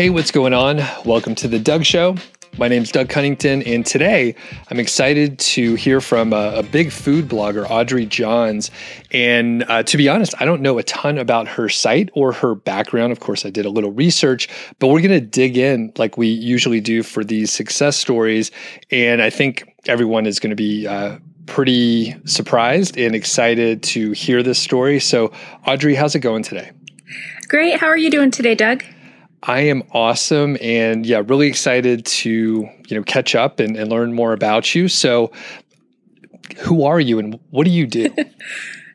Hey, what's going on? Welcome to the Doug Show. My name's Doug Cunnington, and today I'm excited to hear from a, a big food blogger, Audrey Johns. And uh, to be honest, I don't know a ton about her site or her background. Of course, I did a little research, but we're going to dig in like we usually do for these success stories. And I think everyone is going to be uh, pretty surprised and excited to hear this story. So, Audrey, how's it going today? Great. How are you doing today, Doug? I am awesome and yeah, really excited to, you know, catch up and, and learn more about you. So who are you and what do you do?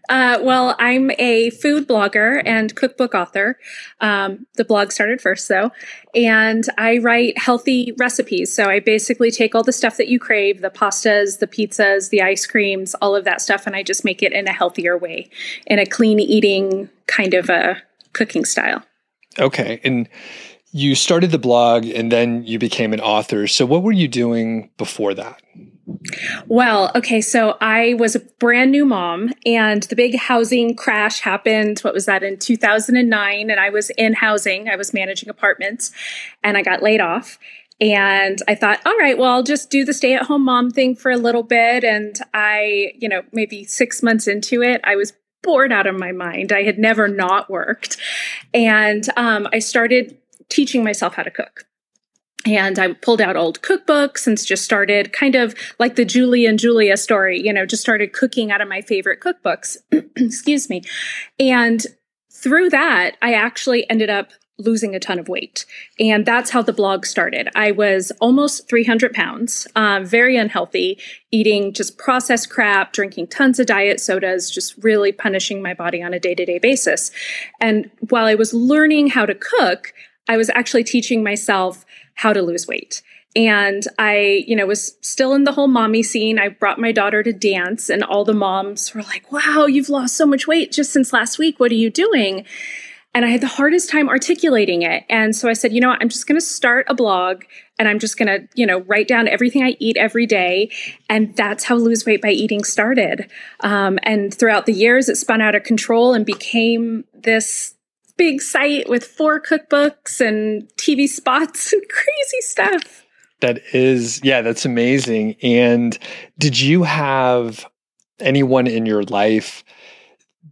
Uh, well, I'm a food blogger and cookbook author. Um, the blog started first, though, and I write healthy recipes. So I basically take all the stuff that you crave the pastas, the pizzas, the ice creams, all of that stuff, and I just make it in a healthier way, in a clean eating kind of a cooking style. Okay. And you started the blog and then you became an author. So, what were you doing before that? Well, okay, so I was a brand new mom and the big housing crash happened. What was that in 2009? And I was in housing, I was managing apartments, and I got laid off. And I thought, all right, well, I'll just do the stay at home mom thing for a little bit. And I, you know, maybe six months into it, I was bored out of my mind. I had never not worked. And um, I started teaching myself how to cook. And I pulled out old cookbooks and just started kind of like the Julie and Julia story, you know, just started cooking out of my favorite cookbooks. Excuse me. And through that, I actually ended up losing a ton of weight. And that's how the blog started. I was almost 300 pounds, uh, very unhealthy, eating just processed crap, drinking tons of diet sodas, just really punishing my body on a day to day basis. And while I was learning how to cook, I was actually teaching myself how to lose weight. And I, you know, was still in the whole mommy scene. I brought my daughter to dance, and all the moms were like, wow, you've lost so much weight just since last week. What are you doing? And I had the hardest time articulating it. And so I said, you know what? I'm just going to start a blog and I'm just going to, you know, write down everything I eat every day. And that's how Lose Weight by Eating started. Um, and throughout the years, it spun out of control and became this big site with four cookbooks and TV spots and crazy stuff. That is, yeah, that's amazing. And did you have anyone in your life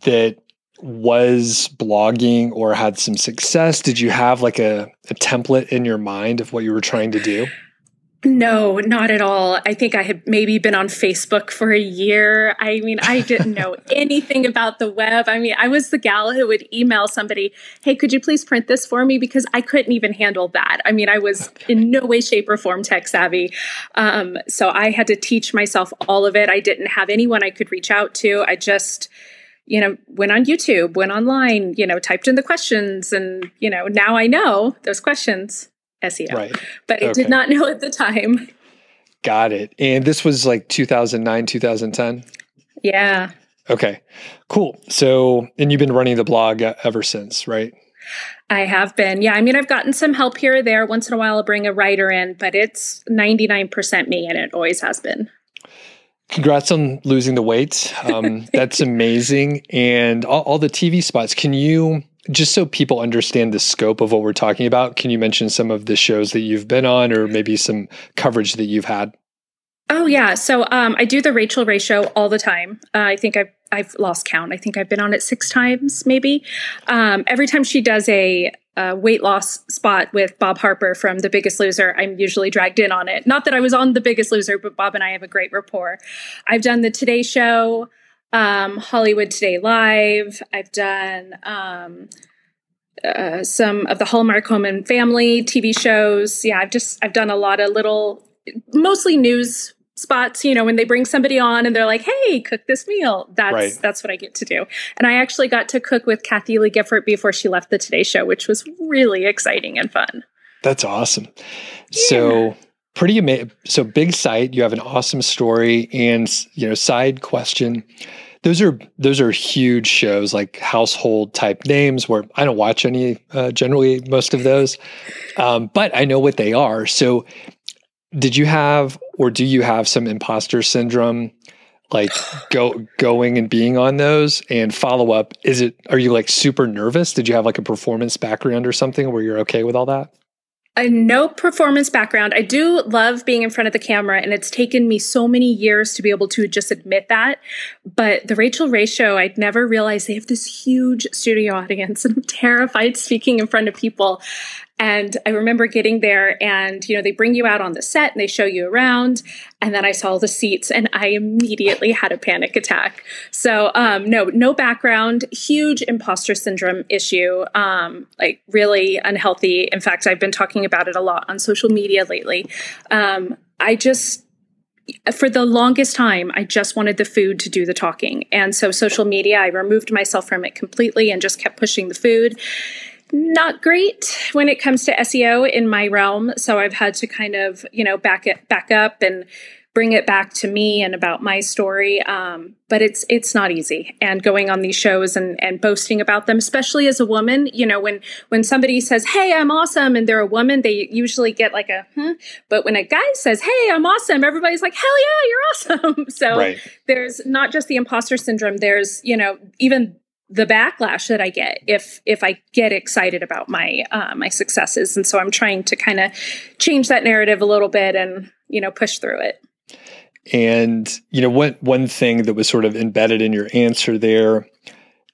that was blogging or had some success? Did you have like a, a template in your mind of what you were trying to do? No, not at all. I think I had maybe been on Facebook for a year. I mean, I didn't know anything about the web. I mean, I was the gal who would email somebody, Hey, could you please print this for me? Because I couldn't even handle that. I mean, I was in no way, shape, or form tech savvy. Um, so I had to teach myself all of it. I didn't have anyone I could reach out to. I just, you know, went on YouTube, went online, you know, typed in the questions, and, you know, now I know those questions, SEO. Right. But I okay. did not know at the time. Got it. And this was like 2009, 2010? Yeah. Okay, cool. So, and you've been running the blog ever since, right? I have been. Yeah. I mean, I've gotten some help here or there. Once in a while, I'll bring a writer in, but it's 99% me, and it always has been. Congrats on losing the weight. Um, that's amazing. And all, all, the TV spots, can you, just so people understand the scope of what we're talking about, can you mention some of the shows that you've been on or maybe some coverage that you've had? Oh, yeah. So um, I do the Rachael Ray show all the time. Uh, I think I've, I've lost count. I think I've been on it six times, maybe. Um, every time she does a uh, weight loss spot with Bob Harper from The Biggest Loser, I'm usually dragged in on it. Not that I was on The Biggest Loser, but Bob and I have a great rapport. I've done the Today Show, um, Hollywood Today Live. I've done um, uh, some of the Hallmark Home and Family TV shows. Yeah, I've just I've done a lot of little, mostly news spots you know when they bring somebody on and they're like hey cook this meal. That's right. that's what i get to do. And i actually got to cook with Kathie Lee Gifford before she left the today show which was really exciting and fun. That's awesome. Yeah. so pretty amazing so big site you have an awesome story and you know side question. Those are those are huge shows like household type names where i don't watch any uh, generally most of those um, but i know what they are. So did you have or do you have some imposter syndrome like go going and being on those and follow up is it are you like super nervous did you have like a performance background or something where you're okay with all that a no performance background. I do love being in front of the camera, and it's taken me so many years to be able to just admit that. But the Rachael Ray show, I'd never realized they have this huge studio audience, and I'm terrified speaking in front of people. And I remember getting there and, you know, they bring you out on the set and they show you around. And then I saw the seats and I immediately had a panic attack. So, um, no, no background, huge imposter syndrome issue, um, like really unhealthy. In fact, I've been talking about it a lot on social media lately. Um, I just, for the longest time, I just wanted the food to do the talking. And so, social media, I removed myself from it completely and just kept pushing the food not great when it comes to SEO in my realm. So I've had to kind of, you know, back it back up and bring it back to me and about my story. Um, but it's it's not easy. And going on these shows and and boasting about them, especially as a woman, you know, when when somebody says, "Hey, I'm awesome," and they're a woman, they usually get like a, "Huh." But when a guy says, "Hey, I'm awesome," everybody's like, "Hell yeah, you're awesome!" so right. there's not just the imposter syndrome. There's you know even the backlash that I get if if I get excited about my uh, my successes, and so I'm trying to kind of change that narrative a little bit and you know push through it. And you know one one thing that was sort of embedded in your answer there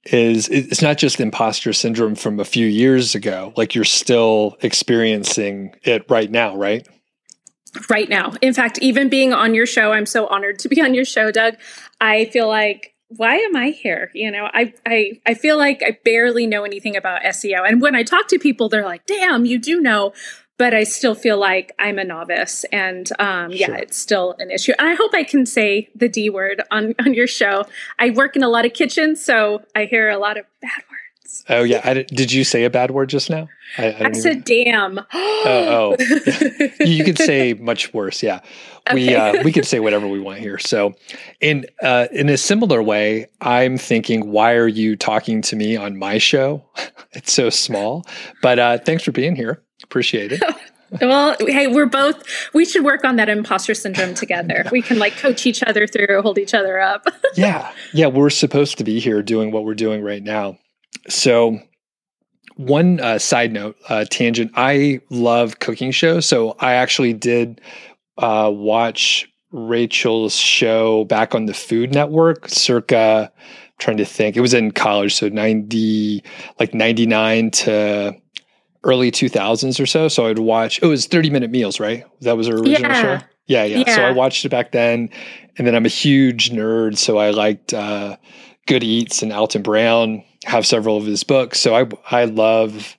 is it's not just imposter syndrome from a few years ago. Like you're still experiencing it right now, right? Right now. In fact, even being on your show, I'm so honored to be on your show, Doug. I feel like why am I here? You know, I, I, I feel like I barely know anything about SEO. And when I talk to people, they're like, damn, you do know. But I still feel like I'm a novice. And um, yeah, it's still an issue. And I hope I can say the D word on, on your show. I work in a lot of kitchens, so I hear a lot of bad words Oh yeah, I, did you say a bad word just now? I, I, I said "damn." oh, oh. you could say much worse. Yeah, okay. we uh, we can say whatever we want here. So, in uh, in a similar way, I'm thinking, why are you talking to me on my show? it's so small, but uh, thanks for being here. Appreciate it. well, hey, we're both. We should work on that imposter syndrome together. We can like coach each other through, hold each other up. yeah, yeah. We're supposed to be here doing what we're doing right now. So, one uh, side note, uh, tangent. I love cooking shows, so I actually did uh, watch Rachael's show back on the Food Network, circa. trying to think, it was in college, so ninety, like ninety nine to early two thousands or so. So I'd watch. It was thirty minute meals, right? That was her original yeah. show. Yeah, yeah, yeah. So I watched it back then, and then I'm a huge nerd, so I liked uh, Good Eats and Alton Brown have several of his books. So I I love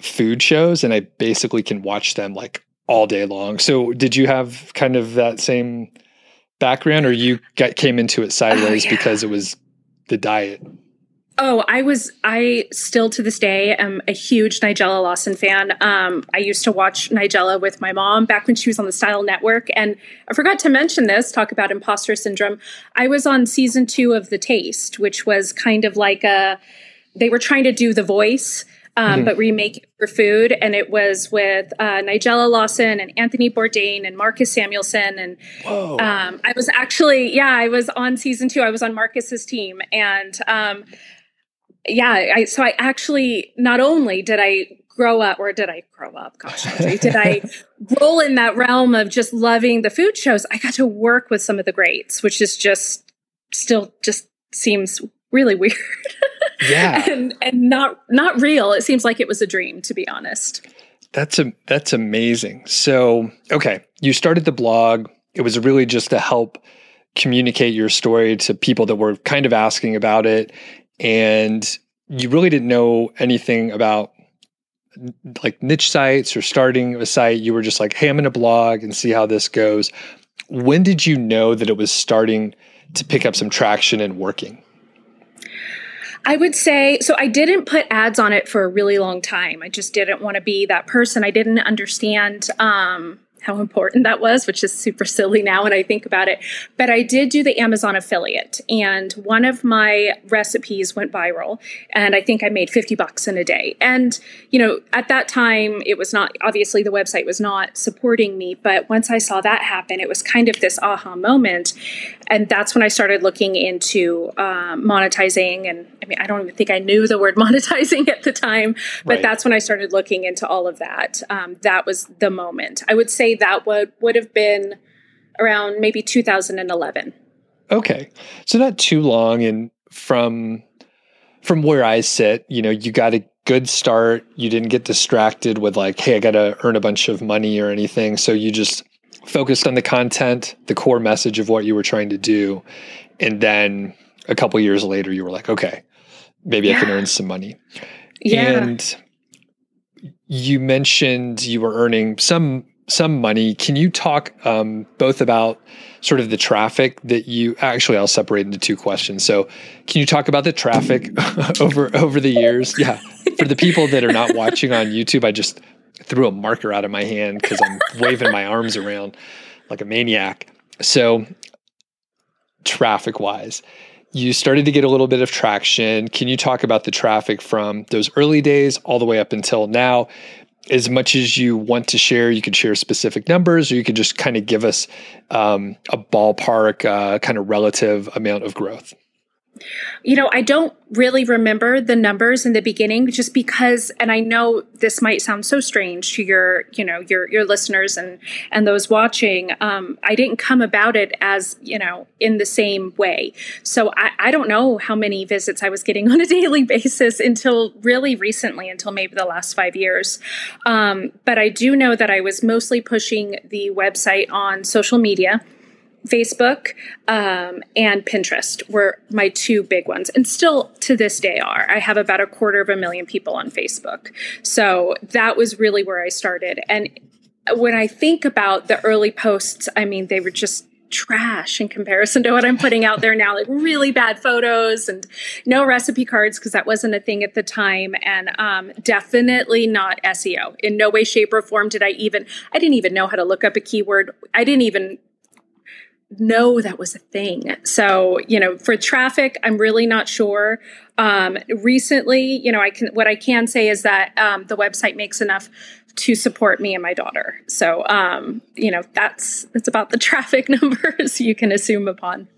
food shows and I basically can watch them like all day long. So did you have kind of that same background or you got came into it oh, sideways oh, yeah. because it was the diet? Oh, I was, I still to this day am a huge Nigella Lawson fan. Um, I used to watch Nigella with my mom back when she was on the Style Network. And I forgot to mention this, talk about imposter syndrome. I was on season two of The Taste, which was kind of like a, they were trying to do The Voice. Um, mm-hmm. but remake it for food. And it was with uh, Nigella Lawson and Anthony Bourdain and Marcus Samuelsson. And um, I was actually, yeah, I was on season two. I was on Marcus's team. And um, yeah, I, so I actually not only did I grow up, or did I grow up? Gosh, did I roll in that realm of just loving the food shows? I got to work with some of the greats, which is just still just seems really weird. Yeah, and and not not real. It seems like it was a dream, to be honest. That's a that's amazing. So okay, you started the blog. It was really just to help communicate your story to people that were kind of asking about it and you really didn't know anything about like niche sites or starting a site you were just like hey i'm going to blog and see how this goes when did you know that it was starting to pick up some traction and working I would say so. I didn't put ads on it for a really long time. I just didn't want to be that person. I didn't understand um, how important that was, which is super silly now when I think about it. But I did do the Amazon affiliate, and one of my recipes went viral, and I think I made 50 bucks in a day. And, you know, at that time, it was not obviously the website was not supporting me, but once I saw that happen, it was kind of this aha moment. And that's when I started looking into um, monetizing. And I mean, I don't even think I knew the word monetizing at the time, but right. that's when I started looking into all of that. Um, that was the moment. I would say that would would have been around maybe 2011. Okay, so not too long, and from from where I sit, you know, you got a good start. You didn't get distracted with like, hey, I got to earn a bunch of money or anything. So you just focused on the content, the core message of what you were trying to do, and then a couple years later, you were like, okay, maybe yeah. I can earn some money. Yeah. And you mentioned you were earning some some money. Can you talk um, both about sort of the traffic that you actually I'll separate into two questions. So can you talk about the traffic over over the years? Yeah. For the people that are not watching on YouTube, I just threw a marker out of my hand because I'm waving my arms around like a maniac. So traffic wise, you started to get a little bit of traction. Can you talk about the traffic from those early days all the way up until now? As much as you want to share, you could share specific numbers, or you could just kind of give us um, a ballpark, uh, kind of relative amount of growth. You know, I don't really remember the numbers in the beginning just because and I know this might sound so strange to your, you know, your your listeners and and those watching. Um, I didn't come about it as, you know, in the same way. So I, I don't know how many visits I was getting on a daily basis until really recently, until maybe the last five years. Um, but I do know that I was mostly pushing the website on social media Facebook um, and Pinterest were my two big ones, and still to this day are. I have about a quarter of a million people on Facebook. So that was really where I started. And when I think about the early posts, I mean, they were just trash in comparison to what I'm putting out there now, like really bad photos and no recipe cards because that wasn't a thing at the time, and um, definitely not SEO. In no way, shape, or form did I even. I didn't even know how to look up a keyword. I didn't even know that was a thing. So, you know, for traffic, I'm really not sure. Um, recently, you know, I can, what I can say is that um, the website makes enough to support me and my daughter. So, um, you know, that's, that's about the traffic numbers you can assume upon.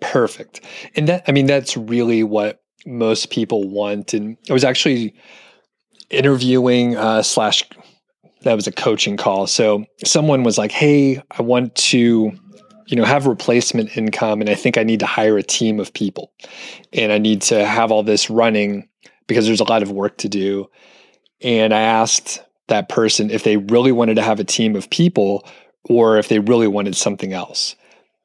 Perfect. And that, I mean, that's really what most people want. And I was actually interviewing uh, slash, that was a coaching call. So someone was like, Hey, I want to, you know have replacement income and i think i need to hire a team of people. And i need to have all this running because there's a lot of work to do. And i asked that person if they really wanted to have a team of people or if they really wanted something else.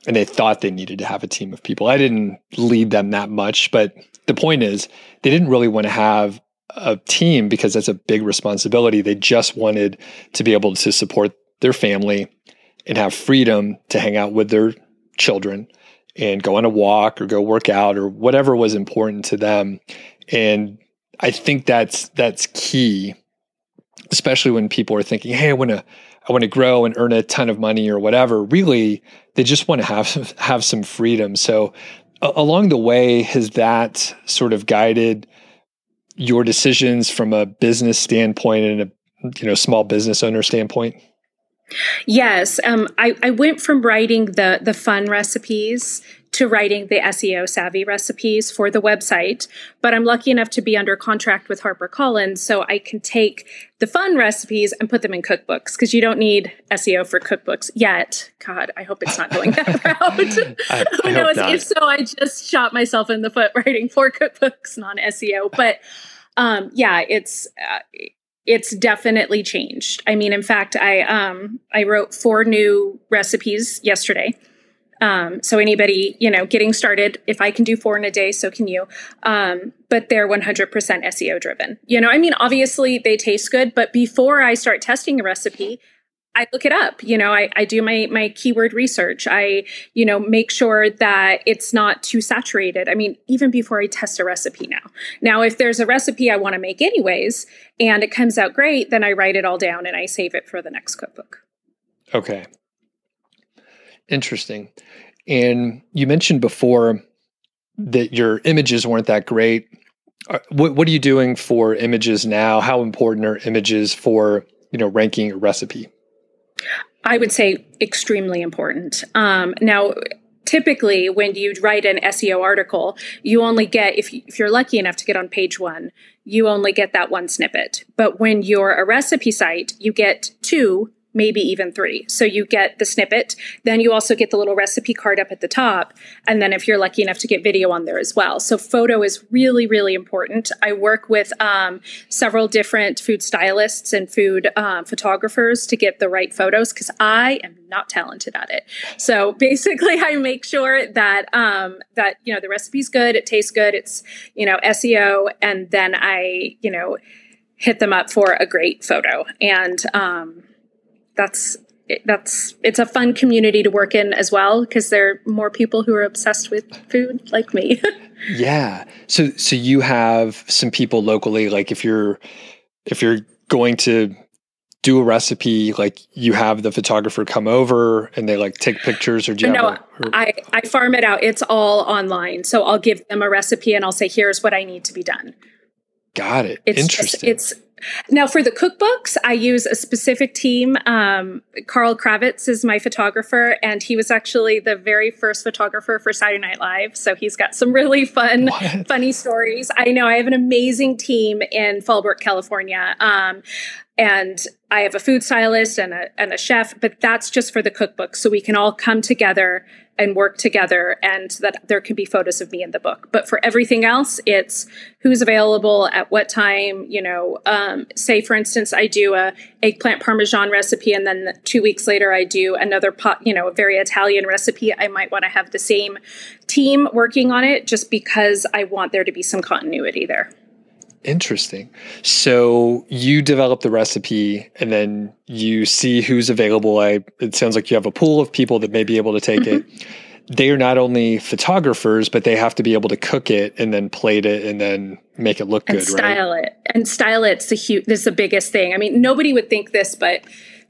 And they thought they needed to have a team of people. I didn't lead them that much but the point is they didn't really want to have a team because that's a big responsibility. They just wanted to be able to support their family and have freedom to hang out with their children and go on a walk or go work out or whatever was important to them. And I think that's that's key, especially when people are thinking, "Hey, I want to I want to grow and earn a ton of money or whatever." Really, they just want to have have some freedom. So, a- along the way, has that sort of guided your decisions from a business standpoint and a you know small business owner standpoint? Yes, um, I, I went from writing the the fun recipes to writing the SEO savvy recipes for the website. But I'm lucky enough to be under contract with HarperCollins, so I can take the fun recipes and put them in cookbooks because you don't need SEO for cookbooks yet. God, I hope it's not going that route. I, I Who knows? If so, I just shot myself in the foot writing four cookbooks non SEO. But um, yeah, it's uh, it's definitely changed. I mean, in fact, I um, I wrote four new recipes yesterday. Um, so anybody, you know, getting started, if I can do four in a day, so can you. Um, but they're 100% SEO driven. You know, I mean, obviously they taste good, but before I start testing a recipe, I look it up. You know, I, I do my my keyword research. I, you know, make sure that it's not too saturated. I mean, even before I test a recipe now. Now, if there's a recipe I want to make anyways and it comes out great, then I write it all down and I save it for the next cookbook. Okay. Interesting. And you mentioned before that your images weren't that great. Uh, what, what are you doing for images now? How important are images for you know ranking a recipe? I would say extremely important. Um, now, typically, when you write an SEO article, you only get if, if you're lucky enough to get on page one, you only get that one snippet. But when you're a recipe site, you get two maybe even three. So you get the snippet, then you also get the little recipe card up at the top. And then if you're lucky enough to get video on there as well. So photo is really, really important. I work with um, several different food stylists and food um, photographers to get the right photos because I am not talented at it. So basically I make sure that, um, that, you know, the recipe's good, it tastes good, it's, you know, SEO. And then I, you know, hit them up for a great photo. And, um, that's that's it's a fun community to work in as well because there are more people who are obsessed with food like me. yeah. So so you have some people locally like if you're if you're going to do a recipe like you have the photographer come over and they like take pictures or do you no, a, or, I, I farm it out. It's all online. So i'll give them a recipe and i'll say here's what i need to be done. Got it. It's interesting. just, it's now, for the cookbooks, I use a specific team. Um, Carl Kravitz is my photographer, and he was actually the very first photographer for Saturday Night Live. So he's got some really fun, what? funny stories. I know I have an amazing team in Fallbrook, California. Um, and I have a food stylist and a, and a chef, but that's just for the cookbook. So we can all come together and work together and that there can be photos of me in the book. But for everything else, it's who's available at what time, you know, um, say for instance, I do a eggplant Parmesan recipe and then two weeks later I do another pot, you know, a very Italian recipe. I might want to have the same team working on it just because I want there to be some continuity there. Interesting. So you develop the recipe and then you see who's available. I it sounds like you have a pool of people that may be able to take mm-hmm. it. They are not only photographers, but they have to be able to cook it and then plate it and then make it look and good, style right? it. And style it's the huge this is the biggest thing. I mean, nobody would think this, but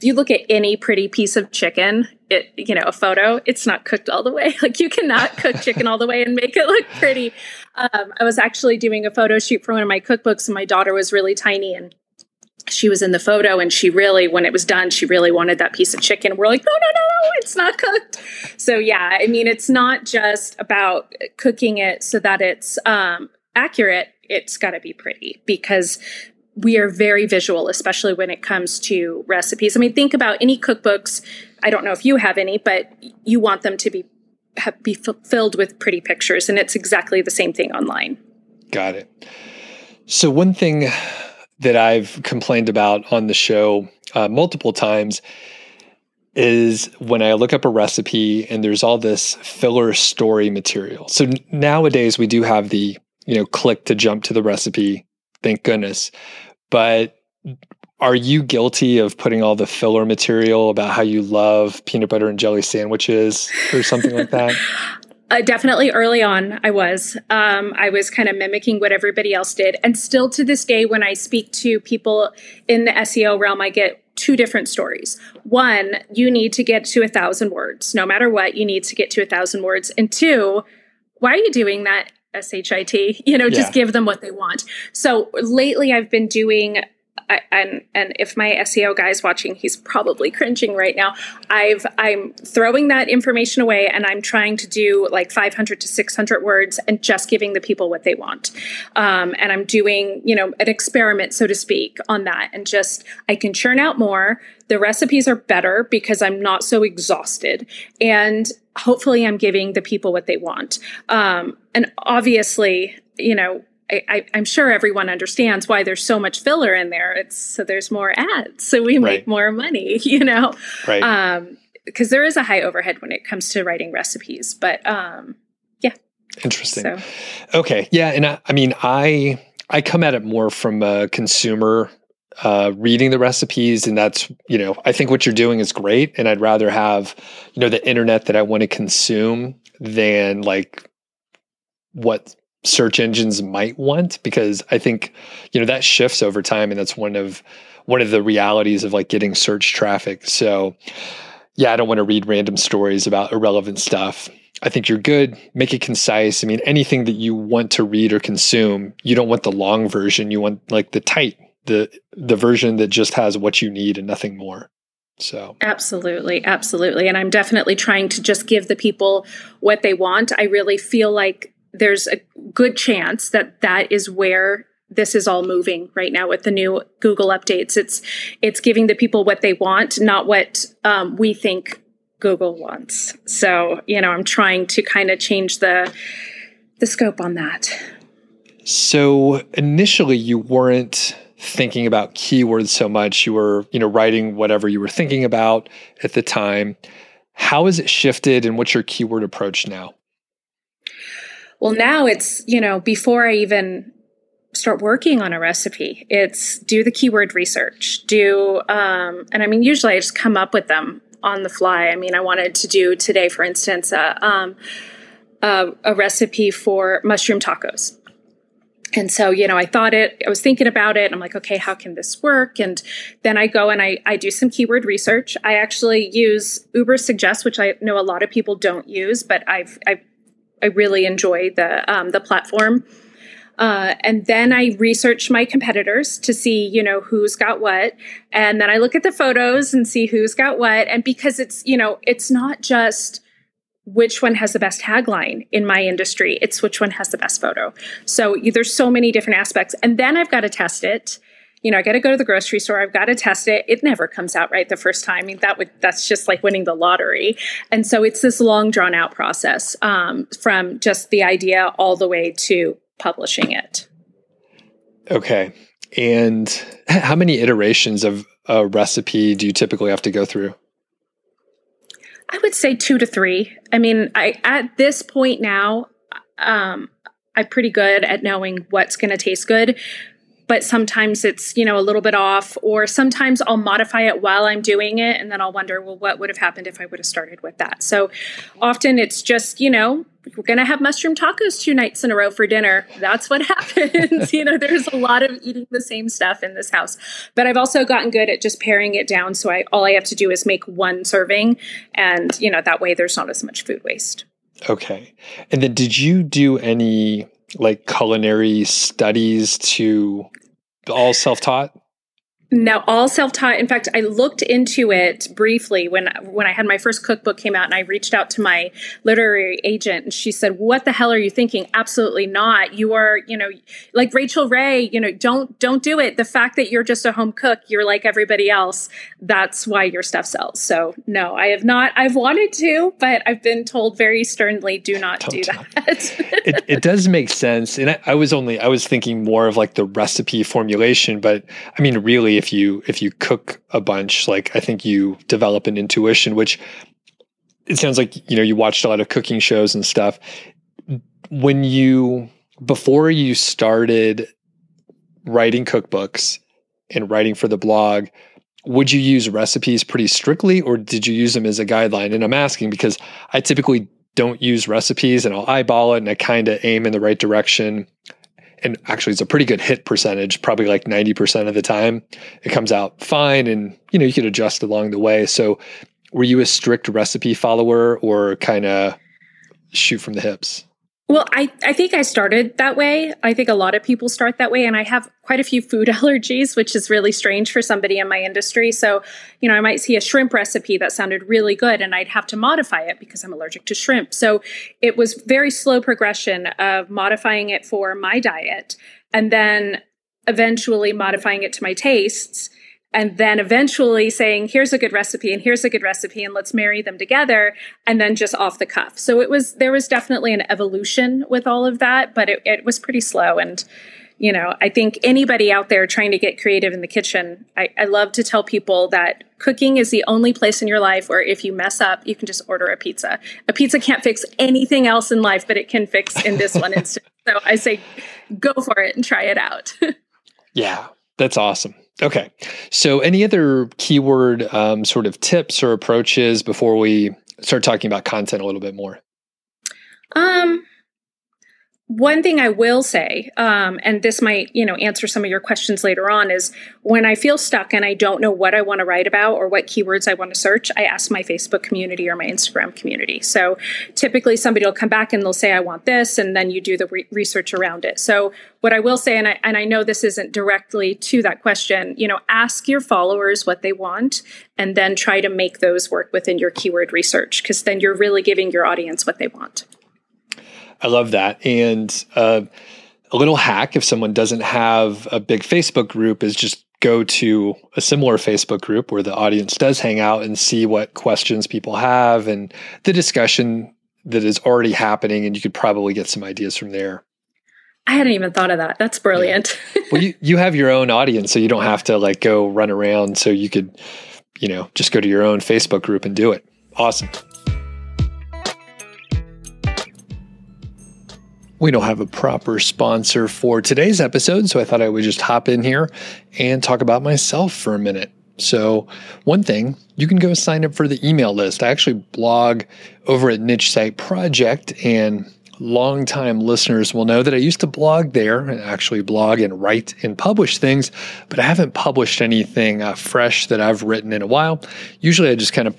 you look at any pretty piece of chicken, it you know, a photo, it's not cooked all the way. Like you cannot cook chicken all the way and make it look pretty. Um, I was actually doing a photo shoot for one of my cookbooks, and my daughter was really tiny, and she was in the photo, and she really, when it was done, she really wanted that piece of chicken. We're like, no, no, no, it's not cooked. So yeah, I mean, it's not just about cooking it so that it's um, accurate. It's got to be pretty because we are very visual, especially when it comes to recipes. I mean, think about any cookbooks. I don't know if you have any, but you want them to be have, be f- filled with pretty pictures, and it's exactly the same thing online. Got it. So one thing that I've complained about on the show uh, multiple times is when I look up a recipe and there's all this filler story material. So n- nowadays we do have the you know click to jump to the recipe. Thank goodness. But are you guilty of putting all the filler material about how you love peanut butter and jelly sandwiches or something like that? Uh, definitely early on, I was. Um, I was kind of mimicking what everybody else did. And still to this day, when I speak to people in the SEO realm, I get two different stories. One, you need to get to a thousand words. No matter what, you need to get to a thousand words. And two, why are you doing that? SHIT, you know, just yeah. give them what they want. So lately I've been doing I, and and if my SEO guy's watching, he's probably cringing right now. I've I'm throwing that information away, and I'm trying to do like 500 to 600 words, and just giving the people what they want. Um, and I'm doing you know an experiment, so to speak, on that, and just I can churn out more. The recipes are better because I'm not so exhausted, and hopefully, I'm giving the people what they want. Um, and obviously, you know I, am sure everyone understands why there's so much filler in there. It's so there's more ads, so we make more money, you know. Right. Um, because there is a high overhead when it comes to writing recipes, but um, yeah. Interesting. So. Okay. Yeah, and I, I mean, I I come at it more from a consumer uh, reading the recipes and that's you know i think what you're doing is great and i'd rather have you know the internet that i want to consume than like what search engines might want because I think you know that shifts over time and that's one of one of the realities of like getting search traffic. So yeah, I don't want to read random stories about irrelevant stuff. I think you're good. Make it concise. I mean, anything that you want to read or consume, you don't want the long version. You want like the tight, the the version that just has what you need and nothing more. So Absolutely, absolutely. And I'm definitely trying to just give the people what they want. I really feel like there's a good chance that that is where this is all moving right now with the new Google updates. It's it's giving the people what they want, not what um, we think Google wants. So you know, I'm trying to kind of change the the scope on that. So initially, you weren't thinking about keywords so much. You were, you know, writing whatever you were thinking about at the time. How has it shifted, and what's your keyword approach now? Well, now it's you know before I even start working on a recipe. It's do the keyword research, do, um, and I mean, usually I just come up with them on the fly. I mean, I wanted to do today, for instance, a, um, a, a recipe for mushroom tacos. And so, you know, I thought it, I was thinking about it. I'm like, okay, how can this work? And then I go and I, I do some keyword research. I actually use Ubersuggest which I know a lot of people don't use, but I've, I, I really enjoy the, um, the platform. Uh, and then I research my competitors to see, you know, who's got what. And then I look at the photos and see who's got what. And because it's, you know, it's not just which one has the best tagline in my industry, it's which one has the best photo. So there's so many different aspects. And then I've got to test it. You know, I got to go to the grocery store. I've got to test it. It never comes out right the first time. I mean, that would that's just like winning the lottery. And so it's this long drawn out process um, from just the idea all the way to publishing it. Okay. And how many iterations of a recipe do you typically have to go through? I would say two to three. I mean, I at this point now, um, I'm pretty good at knowing what's going to taste good but sometimes it's you know a little bit off or sometimes i'll modify it while i'm doing it and then i'll wonder well what would have happened if i would have started with that? So often it's just you know we're going to have mushroom tacos two nights in a row for dinner. That's what happens. You know there's a lot of eating the same stuff in this house. But i've also gotten good at just paring it down so i all i have to do is make one serving and you know that way there's not as much food waste. Okay. And then did you do any like culinary studies to all self-taught no, all self-taught. In fact, I looked into it briefly when when I had my first cookbook came out and I reached out to my literary agent and she said, "What the hell are you thinking? Absolutely not. You are, you know, like Rachael Ray, you know, don't don't do it. The fact that you're just a home cook, you're like everybody else. That's why your stuff sells." So, no, I have not I've wanted to, but I've been told very sternly do not don't do that. it, it does make sense. And I, I was only I was thinking more of like the recipe formulation, but I mean really if you if you cook a bunch, like I think you develop an intuition, which it sounds like you know you watched a lot of cooking shows and stuff. When you before you started writing cookbooks and writing for the blog, would you use recipes pretty strictly or did you use them as a guideline? And I'm asking because I typically don't use recipes and I'll eyeball it and I kind of aim in the right direction and actually it's a pretty good hit percentage probably like 90% of the time it comes out fine and you know you can adjust along the way. So were you a strict recipe follower or kind of shoot from the hips well, I, I think I started that way. I think a lot of people start that way. And I have quite a few food allergies, which is really strange for somebody in my industry. So, you know, I might see a shrimp recipe that sounded really good and I'd have to modify it because I'm allergic to shrimp. So it was very slow progression of modifying it for my diet and then eventually modifying it to my tastes and then eventually saying here's a good recipe and here's a good recipe and let's marry them together and then just off the cuff. So it was there was definitely an evolution with all of that but it, it was pretty slow. And you know i think anybody out there trying to get creative in the kitchen I, I love to tell people that cooking is the only place in your life where if you mess up you can just order a pizza. A pizza can't fix anything else in life but it can fix in this one instance. So i say go for it and try it out. Yeah that's awesome Okay. So, any other keyword um, sort of tips or approaches before we start talking about content a little bit more? Um, one thing I will say, um, and this might, you know, answer some of your questions later on, is when I feel stuck and I don't know what I want to write about or what keywords I want to search, I ask my Facebook community or my Instagram community. So typically somebody will come back and they'll say, I want this, and then you do the re- research around it. So what I will say, and I, and I know this isn't directly to that question, you know, ask your followers what they want and then try to make those work within your keyword research because then you're really giving your audience what they want. I love that. And uh, a little hack if someone doesn't have a big Facebook group is just go to a similar Facebook group where the audience does hang out and see what questions people have and the discussion that is already happening. And you could probably get some ideas from there. I hadn't even thought of that. That's brilliant. Yeah. well, you, you have your own audience, so you don't have to like go run around. So you could, you know, just go to your own Facebook group and do it. Awesome. We don't have a proper sponsor for today's episode, so I thought I would just hop in here and talk about myself for a minute. So, one thing, you can go sign up for the email list. I actually blog over at Niche Site Project, and longtime listeners will know that I used to blog there and actually blog and write and publish things, but I haven't published anything uh, fresh that I've written in a while. Usually, I just kind of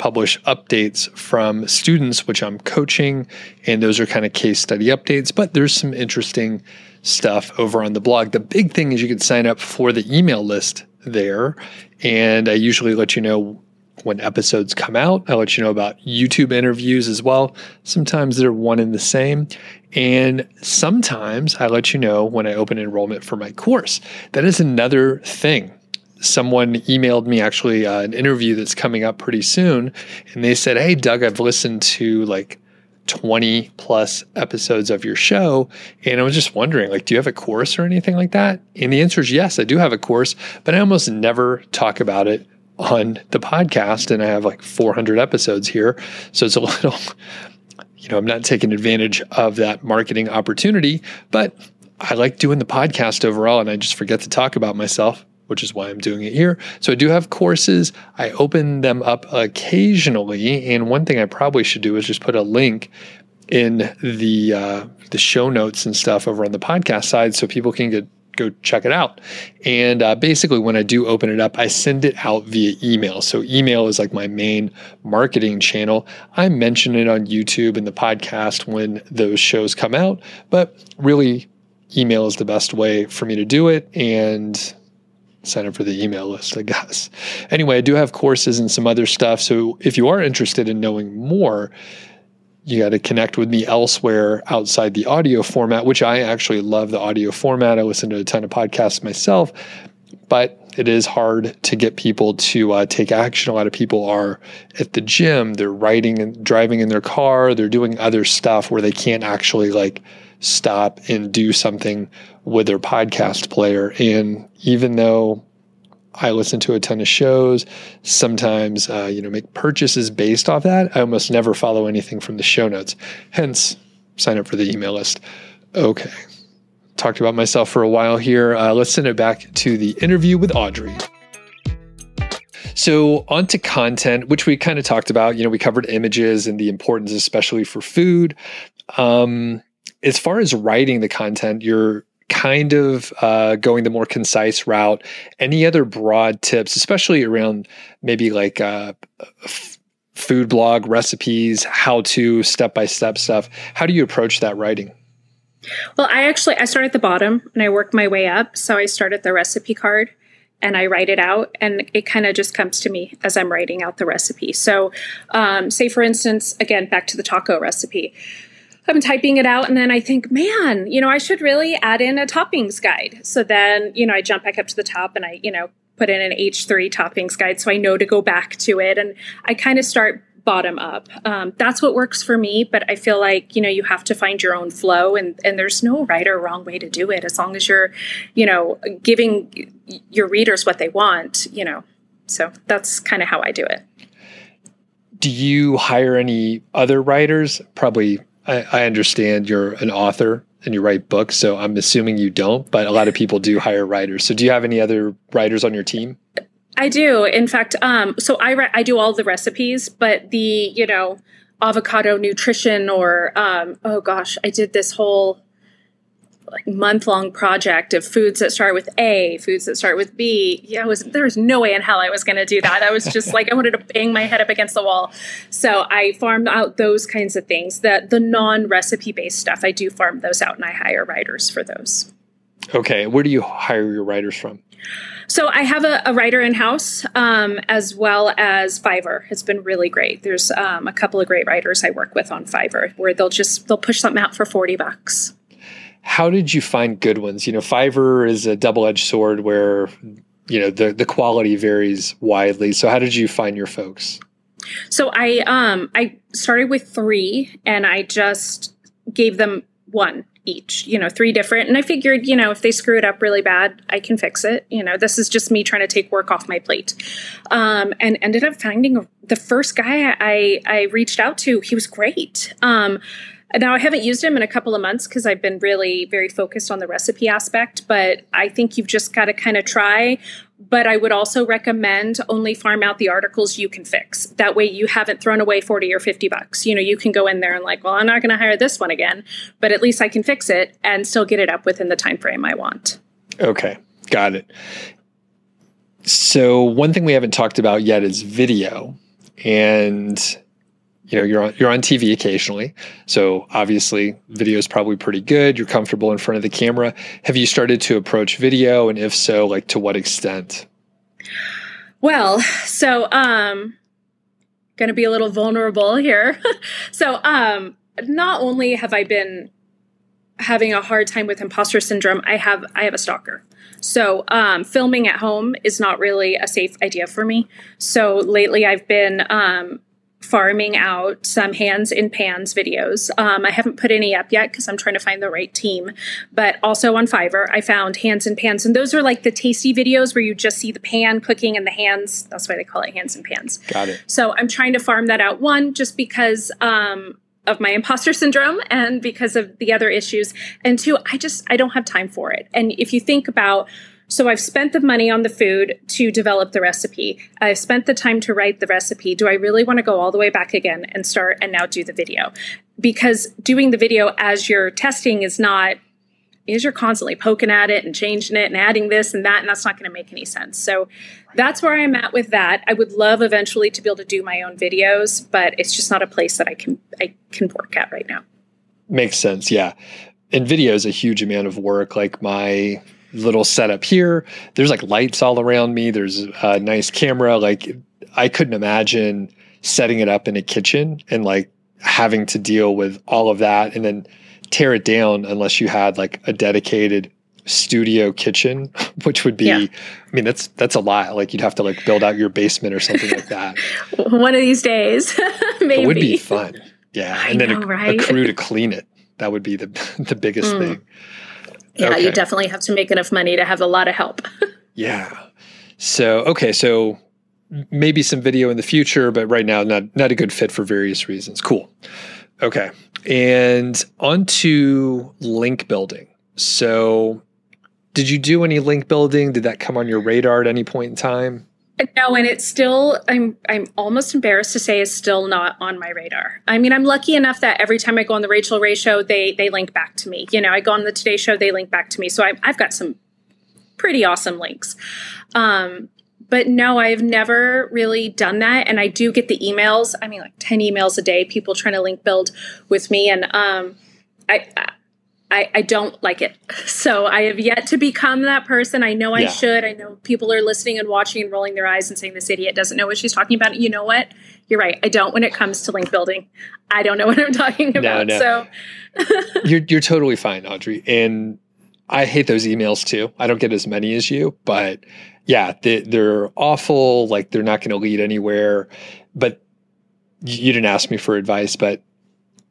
publish updates from students, which I'm coaching, and those are kind of case study updates. But there's some interesting stuff over on the blog. The big thing is you can sign up for the email list there, and I usually let you know when episodes come out. I let you know about YouTube interviews as well. Sometimes they're one and the same. And sometimes I let you know when I open enrollment for my course. That is another thing someone emailed me actually uh, an interview that's coming up pretty soon and they said hey doug i've listened to like 20 plus episodes of your show and i was just wondering like do you have a course or anything like that? And the answer is yes i do have a course but i almost never talk about it on the podcast and i have like 400 episodes here so it's a little you know i'm not taking advantage of that marketing opportunity but i like doing the podcast overall and i just forget to talk about myself which is why I'm doing it here. So I do have courses. I open them up occasionally, and one thing I probably should do is just put a link in the uh, the show notes and stuff over on the podcast side, so people can get go check it out. And uh, basically, when I do open it up, I send it out via email. So, email is like my main marketing channel. I mention it on YouTube and the podcast when those shows come out, but really, email is the best way for me to do it. And sign up for the email list, I guess. Anyway, I do have courses and some other stuff. So if you are interested in knowing more, you got to connect with me elsewhere outside the audio format, which I actually love the audio format. I listen to a ton of podcasts myself, but it is hard to get people to uh, take action. A lot of people are at the gym, they're riding and driving in their car, they're doing other stuff where they can't actually like stop and do something with their podcast player. And even though I listen to a ton of shows, sometimes, uh, you know, make purchases based off that, I almost never follow anything from the show notes. Hence, sign up for the email list. Okay. Talked about myself for a while here. Uh, let's send it back to the interview with Audrey. So, on to content, which we kind of talked about. You know, we covered images and the importance, especially for food. Um, as far as writing the content, you're kind of uh, going the more concise route. Any other broad tips, especially around maybe like uh, f- food blog recipes, how to step by step stuff? How do you approach that writing? Well, I actually I start at the bottom and I work my way up. So I start at the recipe card and I write it out, and it kind of just comes to me as I'm writing out the recipe. So, um, say for instance, again back to the taco recipe. I'm typing it out and then I think, man, you know, I should really add in a toppings guide. So then, you know, I jump back up to the top and I, you know, put in an H3 toppings guide so I know to go back to it. And I kind of start bottom up. Um, that's what works for me, but I feel like, you know, you have to find your own flow and, and there's no right or wrong way to do it as long as you're, you know, giving your readers what they want, you know. So that's kind of how I do it. Do you hire any other writers? Probably I, I understand you're an author and you write books, so I'm assuming you don't, but a lot of people do hire writers. So do you have any other writers on your team? I do. In fact, um, so I re- I do all the recipes, but the you know avocado nutrition or um, oh gosh, I did this whole like month long project of foods that start with A, foods that start with B. Yeah, was there was no way in hell I was going to do that. I was just like I wanted to bang my head up against the wall. So I farm out those kinds of things. That the non recipe based stuff, I do farm those out, and I hire writers for those. Okay, where do you hire your writers from? So I have a, a writer in house um, as well as Fiverr. It's been really great. There's um, a couple of great writers I work with on Fiverr where they'll just they'll push something out for forty bucks how did you find good ones? You know, Fiverr is a double edged sword where, you know, the, the quality varies widely. So how did you find your folks? So I um I started with three and I just gave them one each, you know, three different. And I figured, you know, if they screw it up really bad, I can fix it. You know, this is just me trying to take work off my plate. Um, and ended up finding the first guy I, I reached out to. He was great. Um, now, I haven't used them in a couple of months because I've been really very focused on the recipe aspect, but I think you've just got to kind of try. But I would also recommend only farm out the articles you can fix. That way you haven't thrown away 40 or 50 bucks. You know, you can go in there and like, well, I'm not going to hire this one again, but at least I can fix it and still get it up within the time frame I want. Okay, got it. So, one thing we haven't talked about yet is video. And you know you're on you're on TV occasionally, so obviously video is probably pretty good. You're comfortable in front of the camera. Have you started to approach video, and if so, like to what extent? Well, so um, going to be a little vulnerable here. so um, not only have I been having a hard time with imposter syndrome, I have I have a stalker. So um, filming at home is not really a safe idea for me. So lately, I've been um, farming out some hands in pans videos. Um, I haven't put any up yet because I'm trying to find the right team. But also on Fiverr, I found hands in pans, and those are like the tasty videos where you just see the pan cooking and the hands. That's why they call it hands in pans. Got it. So I'm trying to farm that out. One, just because. Um, of my imposter syndrome and because of the other issues and two i just i don't have time for it and if you think about so I've spent the money on the food to develop the recipe. I've spent the time to write the recipe. Do I really want to go all the way back again and start and now do the video? Because doing the video as you're testing is not is you're constantly poking at it and changing it and adding this and that and that's not going to make any sense. So that's where I'm at with that. I would love eventually to be able to do my own videos, but it's just not a place that I can I can work at right now. Makes sense, yeah. And video is a huge amount of work. Like my little setup here. There's like lights all around me. There's a nice camera. Like I couldn't imagine setting it up in a kitchen and like having to deal with all of that and then tear it down unless you had like a dedicated studio kitchen, which would be yeah. I mean that's that's a lot. Like you'd have to like build out your basement or something like that. One of these days. Maybe. It would be fun. Yeah. I and know, then a, right? a, crew to clean it. That would be the the biggest mm. thing. Yeah, okay. you definitely have to make enough money to have a lot of help. yeah. So, okay, so maybe some video in the future, but right now not not a good fit for various reasons. Cool. Okay. And on to link building. So, did you do any link building? Did that come on your radar at any point in time? No, and it's still I'm I'm almost embarrassed to say is still not on my radar. I mean, I'm lucky enough that every time I go on the Rachael Ray show, they they link back to me. You know, I go on the Today show, they link back to me. So I, I've got some pretty awesome links. Um, but no, I've never really done that. And I do get the emails. I mean, like ten emails a day, people trying to link build with me, and um, I, I, I don't like it. So I have yet to become that person. I know I yeah. should. I know people are listening and watching and rolling their eyes and saying this idiot doesn't know what she's talking about. You know what? You're right. I don't when it comes to link building. I don't know what I'm talking about. No, no. So you're you're totally fine, Audrey. And I hate those emails too. I don't get as many as you, but yeah, they, they're awful. Like they're not going to lead anywhere. But you didn't ask me for advice, but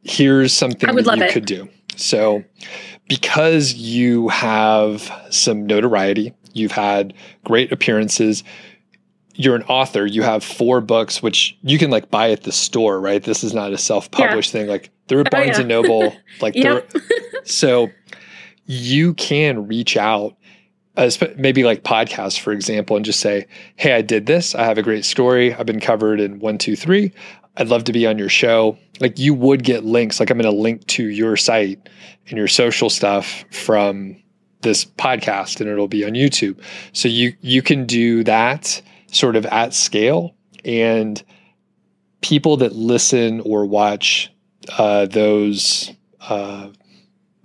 here's something that you it. could do. So, because you have some notoriety, you've had great appearances, you're an author, you have four books, which you can like buy at the store, right? This is not a self published yeah. thing. Like they're at Barnes oh, yeah. and Noble. Like, yep. so you can reach out, uh, maybe like podcasts, for example, and just say, Hey, I did this. I have a great story. I've been covered in one, two, three I'd love to be on your show. Like you would get links. Like I'm going to link to your site and your social stuff from this podcast and it'll be on YouTube. So you you can do that sort of at scale and people that listen or watch uh, those uh,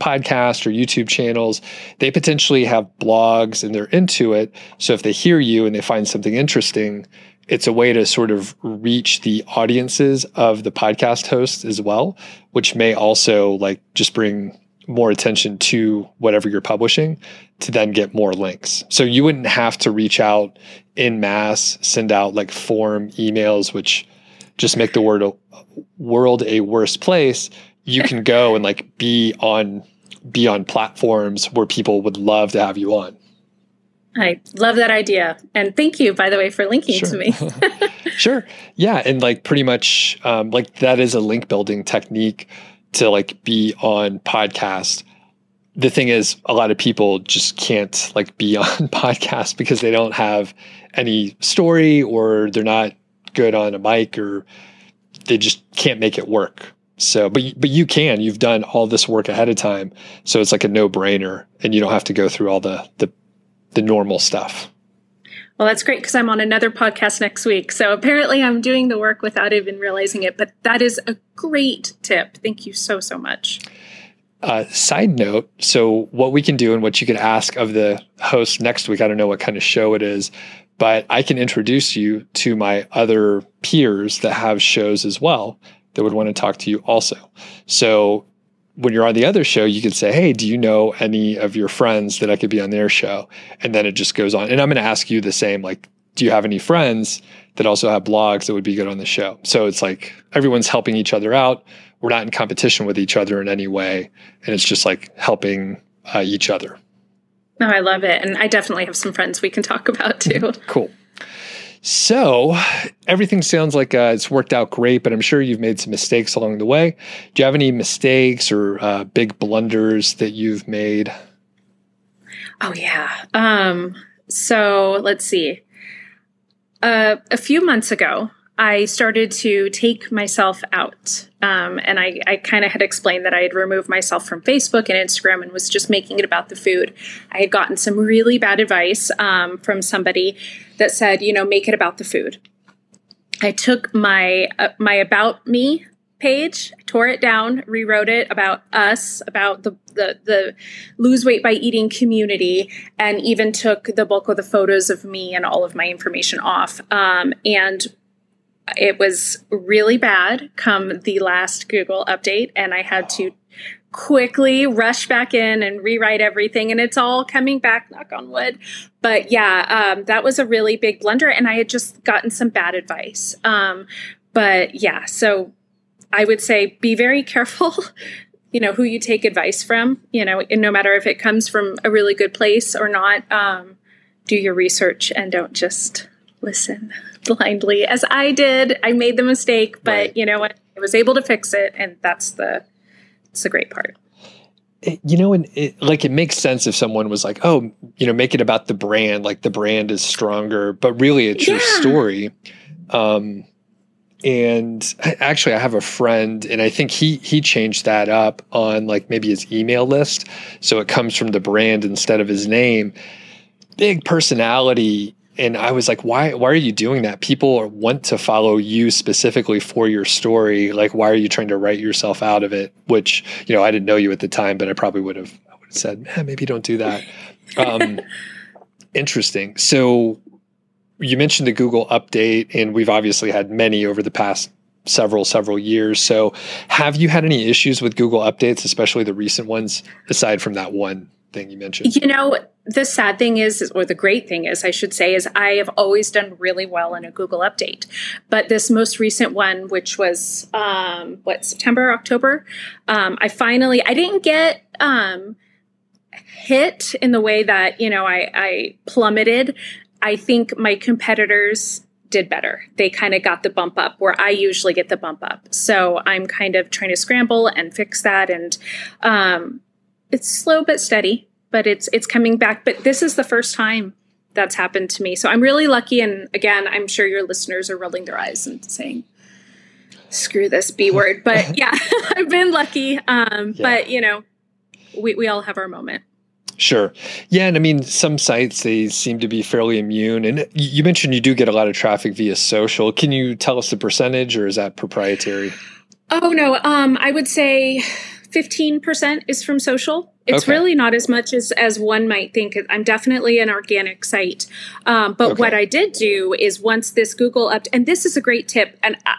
podcast or YouTube channels, they potentially have blogs and they're into it. So if they hear you and they find something interesting, it's a way to sort of reach the audiences of the podcast hosts as well, which may also like just bring more attention to whatever you're publishing to then get more links. So you wouldn't have to reach out in mass, send out like form emails, which just make the world world a worse place. You can go and like be on be on platforms where people would love to have you on. I love that idea. And thank you, by the way, for linking sure. to me. sure. Yeah. And like pretty much um, like that is a link building technique to like be on podcast. The thing is, a lot of people just can't like be on podcast because they don't have any story or they're not good on a mic or they just can't make it work. So, but but you can. You've done all this work ahead of time, so it's like a no brainer, and you don't have to go through all the the the normal stuff. Well, that's great because I'm on another podcast next week. So apparently I'm doing the work without even realizing it. But that is a great tip. Thank you so, so much. Uh, side note so, what we can do and what you can ask of the host next week, I don't know what kind of show it is, but I can introduce you to my other peers that have shows as well that would want to talk to you also. So, when you're on the other show, you can say, Hey, do you know any of your friends that I could be on their show? And then it just goes on. And I'm going to ask you the same, like, do you have any friends that also have blogs that would be good on the show? So it's like everyone's helping each other out. We're not in competition with each other in any way. And it's just like helping uh, each other. No, I love it. And I definitely have some friends we can talk about too. cool. So everything sounds like uh, it's worked out great, but I'm sure you've made some mistakes along the way. Do you have any mistakes or uh, big blunders that you've made? Oh yeah. Um, so let's see. Uh, a few months ago, I started to take myself out. Um, and I, I kind of had explained that I had removed myself from Facebook and Instagram and was just making it about the food. I had gotten some really bad advice um, from somebody that said, you know, make it about the food. I took my uh, my about me page, tore it down, rewrote it about us, about the, the the lose weight by eating community, and even took the bulk of the photos of me and all of my information off. Um, and it was really bad come the last Google update, and I had to quickly rush back in and rewrite everything and it's all coming back knock on wood but yeah um, that was a really big blunder and i had just gotten some bad advice um, but yeah so i would say be very careful you know who you take advice from you know and no matter if it comes from a really good place or not um, do your research and don't just listen blindly as I did. I made the mistake, but right. you know what? I was able to fix it, and that's the it's the great part. you know, and it, like it makes sense if someone was like, "Oh, you know, make it about the brand. Like the brand is stronger," but really, it's yeah. your story. Um, and actually, I have a friend, and I think he he changed that up on like maybe his email list, so it comes from the brand instead of his name. Big personality and I was like, why why are you doing that? People want to follow you specifically for your story. Like, why are you trying to write yourself out of it? Which, you know, I didn't know you at the time, but I probably would have I would have said, eh, maybe don't do that. Um, interesting. So you mentioned the Google update, and we've obviously had many over the past several several years. So have you had any issues with Google updates, especially the recent ones, aside from that one thing you mentioned? You know, the sad thing is, or the great thing is, I should say, is I have always done really well in a Google update. But this most recent one, which was um, what September, October, um, I finally I didn't get um, hit in the way that you know I, I plummeted. I think my competitors did better. They kind of got the bump up where I usually get the bump up. So I'm kind of trying to scramble and fix that. And um, it's slow but steady, but it's it's coming back. But this is the first time that's happened to me. So I'm really lucky and again, I'm sure your listeners are rolling their eyes and saying screw this B word. But yeah, I've been lucky. Um, yeah. But, you know, we, we all have our moment. Sure. Yeah. And I mean, some sites, they seem to be fairly immune. And you mentioned you do get a lot of traffic via social. Can you tell us the percentage or is that proprietary? Oh, no. Um, I would say 15% is from social. It's okay. really not as much as, as one might think. I'm definitely an organic site. Um, but okay. what I did do is once this Google up, and this is a great tip, and I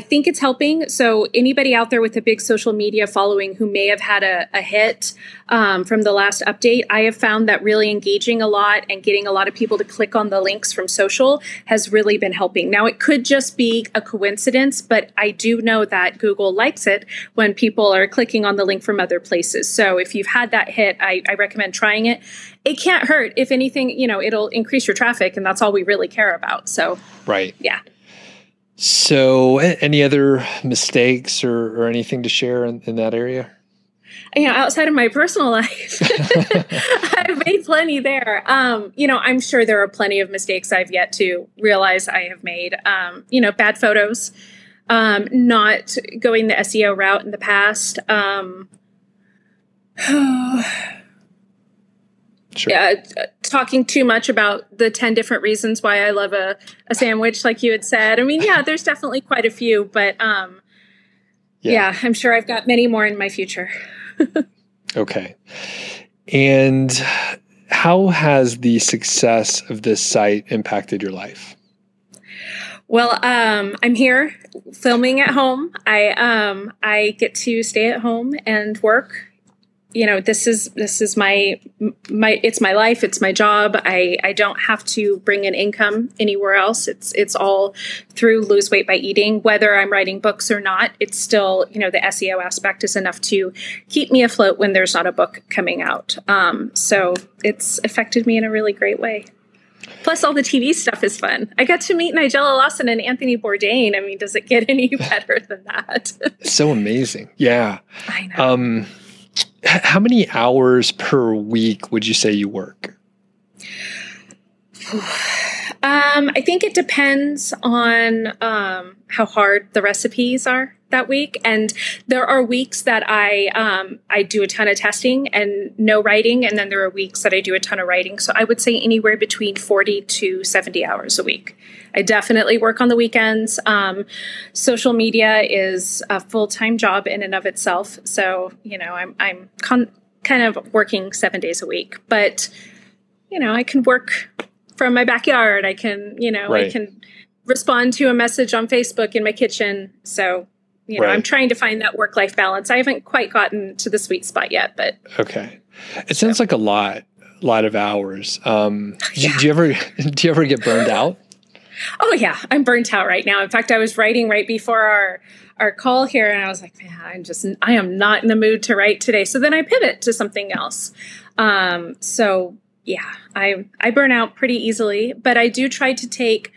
think it's helping. So, anybody out there with a big social media following who may have had a, a hit um, from the last update, I have found that really engaging a lot and getting a lot of people to click on the links from social has really been helping. Now, it could just be a coincidence, but I do know that Google likes it when people are clicking on the link from other places. So, if you've had that hit, I, I recommend trying it. It can't hurt. If anything, you know, it'll increase your traffic, and that's all we really care about. So, right. Yeah. So, any other mistakes or, or anything to share in, in that area? you know, outside of my personal life, I've made plenty there. Um, you know, I'm sure there are plenty of mistakes I've yet to realize I have made. Um, you know, bad photos, um, not going the SEO route in the past. Sure. Uh, talking too much about the 10 different reasons why I love a, a sandwich, like you had said. I mean, yeah, there's definitely quite a few, but um, yeah. yeah, I'm sure I've got many more in my future. okay. And how has the success of this site impacted your life? Well, um, I'm here filming at home. I um, I get to stay at home and work you know this is this is my my it's my life it's my job i i don't have to bring an income anywhere else it's it's all through lose weight by eating whether i'm writing books or not it's still you know the seo aspect is enough to keep me afloat when there's not a book coming out um, so it's affected me in a really great way Plus, all the TV stuff is fun. I got to meet Nigella Lawson and Anthony Bourdain. I mean, does it get any better than that? so amazing. Yeah. I know. Um, how many hours per week would you say you work? Um, I think it depends on um, how hard the recipes are that week, and there are weeks that I um, I do a ton of testing and no writing, and then there are weeks that I do a ton of writing. So I would say anywhere between forty to seventy hours a week. I definitely work on the weekends. Um, social media is a full time job in and of itself, so you know I'm I'm con- kind of working seven days a week, but you know I can work from my backyard. I can you know right. I can respond to a message on Facebook in my kitchen. So you know, right. I'm trying to find that work life balance. I haven't quite gotten to the sweet spot yet, but okay. It sounds so. like a lot, lot of hours. Um, yeah. do, do you ever do you ever get burned out? Oh yeah, I'm burnt out right now. In fact, I was writing right before our our call here, and I was like, man, I'm just I am not in the mood to write today. So then I pivot to something else. Um, so yeah, I I burn out pretty easily, but I do try to take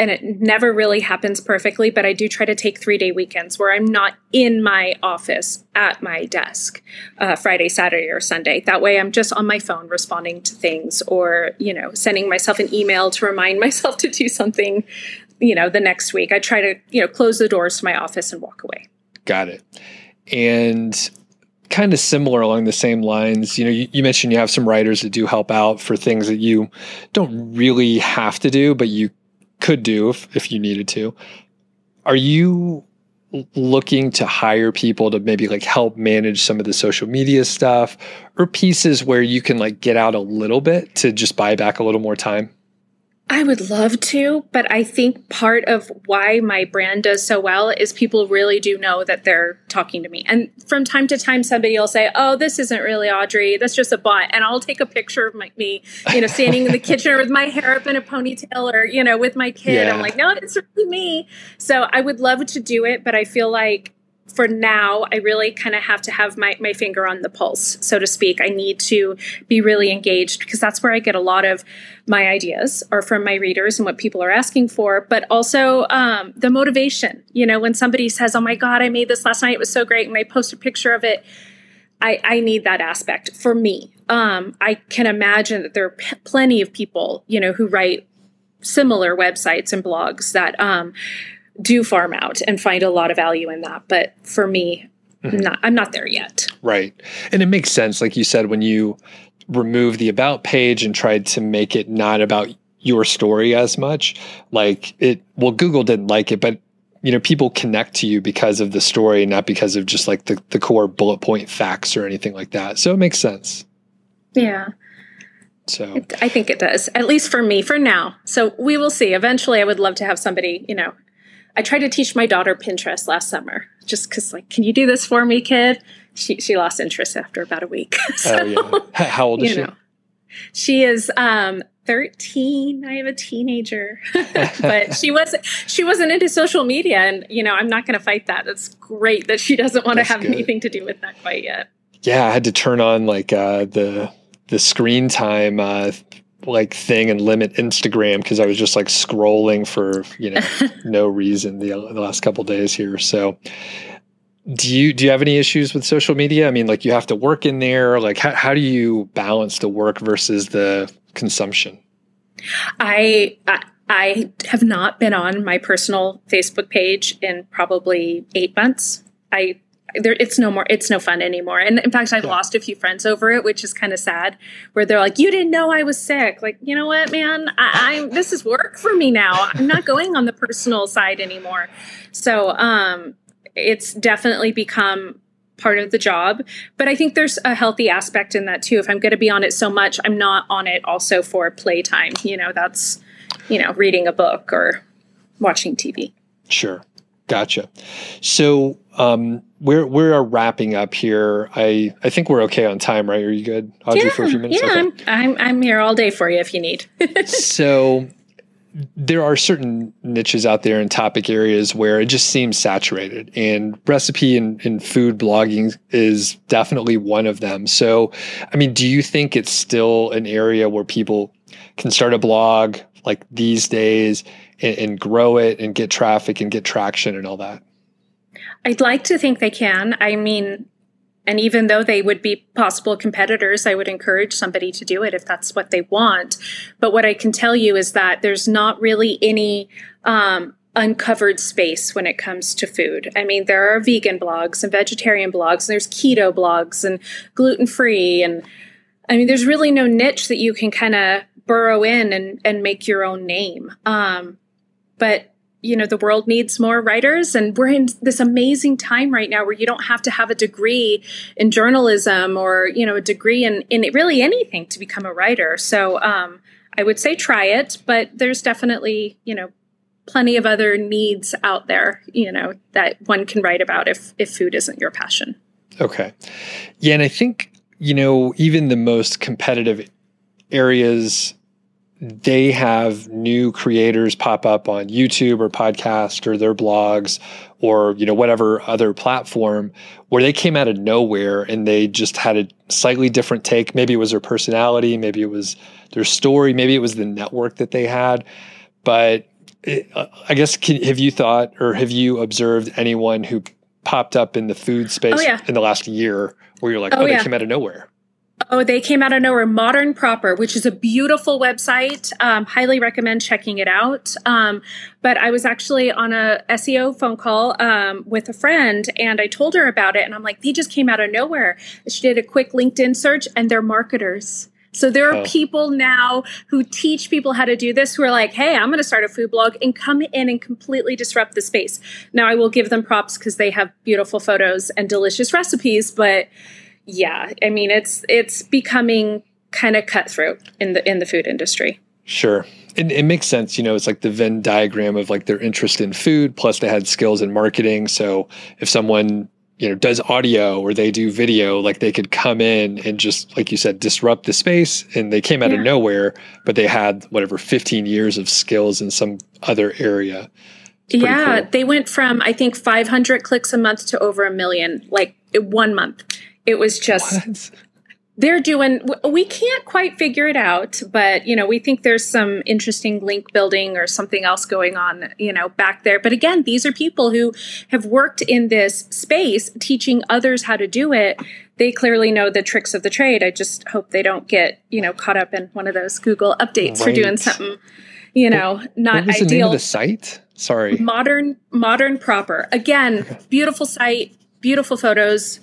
and it never really happens perfectly, but I do try to take three day weekends where I'm not in my office at my desk uh, Friday, Saturday, or Sunday. That way I'm just on my phone responding to things or, you know, sending myself an email to remind myself to do something, you know, the next week. I try to, you know, close the doors to my office and walk away. Got it. And kind of similar along the same lines. You know, you, you, mentioned you have some writers that do help out for things that you don't really have to do, but you could do if, if you needed to. Are you looking to hire people to maybe like help manage some of the social media stuff or pieces where you can like get out a little bit to just buy back a little more time? I would love to, but I think part of why my brand does so well is people really do know that they're talking to me. And from time to time, somebody will say, Oh, this isn't really Audrey. That's just a bot. And I'll take a picture of my, me, you know, standing in the kitchen with my hair up in a ponytail or, you know, with my kid. Yeah. I'm like, No, it's really me. So I would love to do it, but I feel like for now, I really kind of have to have my, my finger on the pulse, so to speak. I need to be really engaged because that's where I get a lot of my ideas or from my readers and what people are asking for, but also um, the motivation. You know, when somebody says, Oh my God, I made this last night, it was so great, and I post a picture of it. I, I need that aspect for me. Um, I can imagine that there are p- plenty of people, you know, who write similar websites and blogs that um, do farm out and find a lot of value in that. But for me, mm-hmm. not, I'm not there yet. Right. And it makes sense, like you said, when you remove the about page and tried to make it not about your story as much, like it, well, Google didn't like it, but you know, people connect to you because of the story, not because of just like the, the core bullet point facts or anything like that. So it makes sense. Yeah. So I think it does, at least for me for now. So we will see. Eventually, I would love to have somebody, you know, I tried to teach my daughter Pinterest last summer just because, like, can you do this for me, kid? She, she lost interest after about a week. so, oh, yeah. How old is she? Know, she is um, 13 i have a teenager but she wasn't she wasn't into social media and you know i'm not going to fight that it's great that she doesn't want to have good. anything to do with that quite yet yeah i had to turn on like uh, the the screen time uh, like thing and limit instagram because i was just like scrolling for you know no reason the, uh, the last couple days here. So do you do you have any issues with social media? I mean like you have to work in there. Like how, how do you balance the work versus the consumption? I, I I have not been on my personal Facebook page in probably eight months. I there it's no more it's no fun anymore and in fact i've yeah. lost a few friends over it which is kind of sad where they're like you didn't know i was sick like you know what man I, i'm this is work for me now i'm not going on the personal side anymore so um it's definitely become part of the job. But I think there's a healthy aspect in that too. If I'm going to be on it so much, I'm not on it also for playtime. You know, that's, you know, reading a book or watching TV. Sure. Gotcha. So um, we're we're wrapping up here. I I think we're okay on time, right? Are you good, Audrey, yeah, for a few minutes? Yeah, okay. I'm, I'm I'm here all day for you if you need. so there are certain niches out there in topic areas where it just seems saturated and recipe and, and, food blogging is definitely one of them so i mean do you think it's still an area where people can start a blog like these days and, and grow it and get traffic and get traction and all that i'd like to think they can i mean and even though they would be possible competitors, I would encourage somebody to do it if that's what they want. But what I can tell you is that there's not really any um, uncovered space when it comes to food. I mean, there are vegan blogs and vegetarian blogs, and there's keto blogs and gluten free. And I mean, there's really no niche that you can kind of burrow in and, and make your own name. Um, but you know the world needs more writers. And we're in this amazing time right now where you don't have to have a degree in journalism or you know a degree in in really anything to become a writer. So um, i would say try it but there's definitely you know plenty of other needs out there you know that one can write about if if food isn't your passion. Okay. Yeah and i think you know even the most competitive areas they have new creators pop up on YouTube or podcast or their blogs or you know whatever other platform where they came out of nowhere and they just had a slightly different take maybe it was their personality maybe it was their story maybe it was the network that they had but it, uh, i guess can, have you thought or have you observed anyone who popped up in the food space oh, yeah. in the last year where you're like oh, oh they yeah. came out of nowhere Oh, they came out of nowhere. Modern Proper, which is a beautiful website. Um, highly recommend checking it out. Um, but I was actually on a SEO phone call um, with a friend, and I told her about it, and I'm like, they just came out of nowhere. She did a quick LinkedIn search, and they're marketers. So there are oh. people now who teach people how to do this who are like, hey, I'm going to start a food blog and come in and completely disrupt the space. Now I will give them props because they have beautiful photos and delicious recipes, but yeah, I mean it's it's becoming kind of cutthroat in the in the food industry. Sure. It, it, makes sense, you know, it's like the Venn diagram of like their interest in food, plus they had skills in marketing. So if someone, you know, does audio or they do video, like they could come in and just, like you said, disrupt the space. And they came out yeah. of nowhere, but they had whatever 15 years of skills in some other area. Yeah, cool. they went from, I think, 500 clicks a month to over a million, like one month. It was just what? they're doing we can't quite figure it out but you know we think there's some interesting link building or something else going on you know back there but again these are people who have worked in this space teaching others how to do it they clearly know the tricks of the trade i just hope they don't get you know caught up in one of those google updates right. for doing something you know, not what ideal. the name of the site? Sorry. Modern Modern Proper. Again, beautiful site, beautiful photos,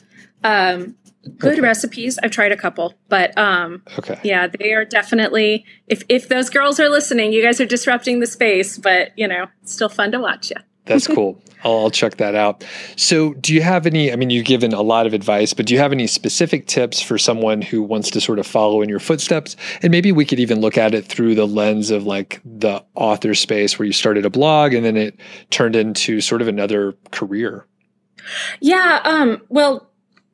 um, good okay. recipes. I've tried a couple, but um, okay. yeah, they are definitely. If if those girls are listening, you guys are disrupting the space, but you know, it's still fun to watch you. That's cool. I'll, I'll, check that out. So, do you have any? I mean, you've given a lot of advice, but do you have any specific tips for someone who wants to sort of follow in your footsteps? And maybe we could even look at it through the lens of like the author space where you started a blog and then it turned into sort of another career. Yeah. Um, well,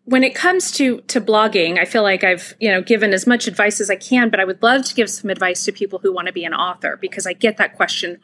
when it comes to to blogging, I feel like I've you know given as much advice as I can, but I would love to give some advice to people who want to be an author because I get that question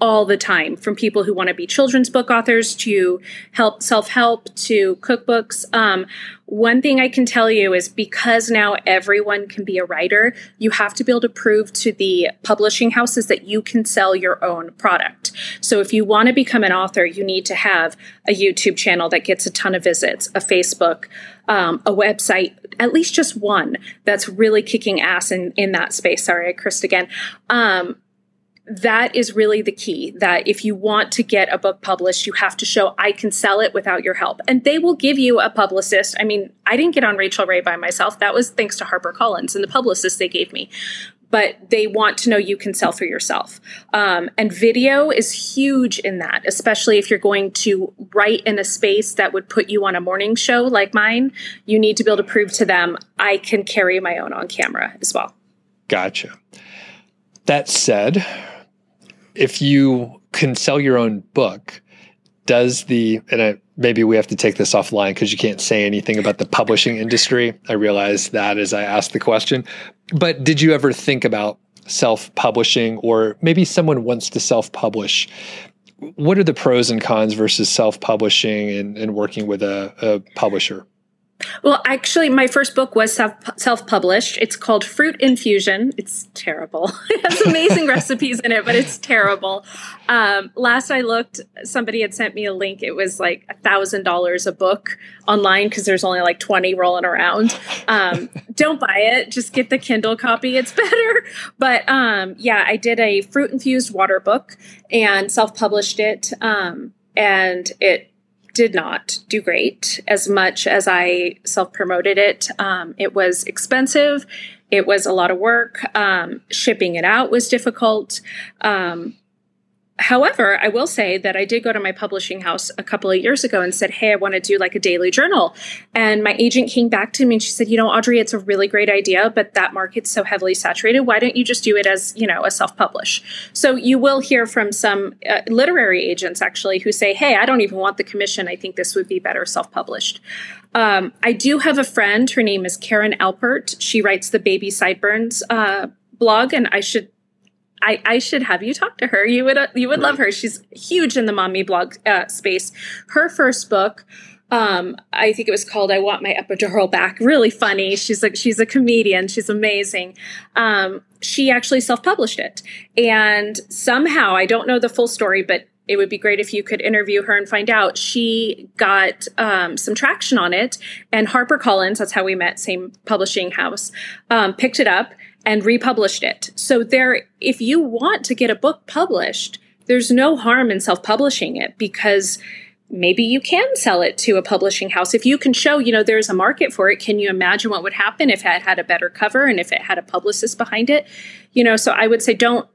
all the time from people who want to be children's book authors to help self-help to cookbooks. Um, one thing i can tell you is because now everyone can be a writer you have to be able to prove to the publishing houses that you can sell your own product. So if you want to become an author you need to have a youtube channel that gets a ton of visits a facebook um, a website at least just one that's really kicking ass in, in that space. Sorry i cursed again. Um, that is really the key that if you want to get a book published you have to show i can sell it without your help. And they will give you a publicist. I mean i didn't get on Rachael Ray by myself. That was thanks to harpercollins and the publicist they gave me. But they want to know you can sell for yourself. Um, and video is huge in that especially if you're going to write in a space that would put you on a morning show like mine. You need to be able to prove to them i can carry my own on camera as well. Gotcha. That said if you can sell your own book, does the and I, maybe we have to take this offline because you can't say anything about the publishing industry. I realize that as I asked the question, but did you ever think about self-publishing, or maybe someone wants to self-publish? What are the pros and cons versus self-publishing and, and working with a, a publisher? Well, actually, my first book was self published. It's called Fruit Infusion. It's terrible. it has amazing recipes in it, but it's terrible. Um, last I looked, somebody had sent me a link. It was like a thousand dollars a book online because there's only like 20 rolling around. Um, don't buy it. Just get the Kindle copy. It's better. But um, yeah, I did a fruit infused water book and self published it. Um, and it did not do great as much as I self promoted it. Um, it was expensive. It was a lot of work. Um, shipping it out was difficult. Um, However, I will say that I did go to my publishing house a couple of years ago and said, Hey, I want to do like a daily journal. And my agent came back to me and she said, You know, Audrey, it's a really great idea, but that market's so heavily saturated. Why don't you just do it as, you know, a self publish? So you will hear from some uh, literary agents actually who say, Hey, I don't even want the commission. I think this would be better self published. Um, I do have a friend. Her name is Karen Alpert. She writes the Baby Sideburns uh, blog, and I should I, I should have you talk to her. You would uh, you would right. love her. She's huge in the mommy blog uh, space. Her first book, um, I think it was called "I Want My Epidural Back." Really funny. She's like she's a comedian. She's amazing. Um, she actually self published it, and somehow I don't know the full story, but it would be great if you could interview her and find out. She got um, some traction on it, and HarperCollins, that's how we met, same publishing house, um, picked it up and republished it. So there, if you want to get a book published, there's no harm in self-publishing it because maybe you can sell it to a publishing house. If you can show, you know, there's a market for it, can you imagine what would happen if it had a better cover and if it had a publicist behind it? You know, so I would say don't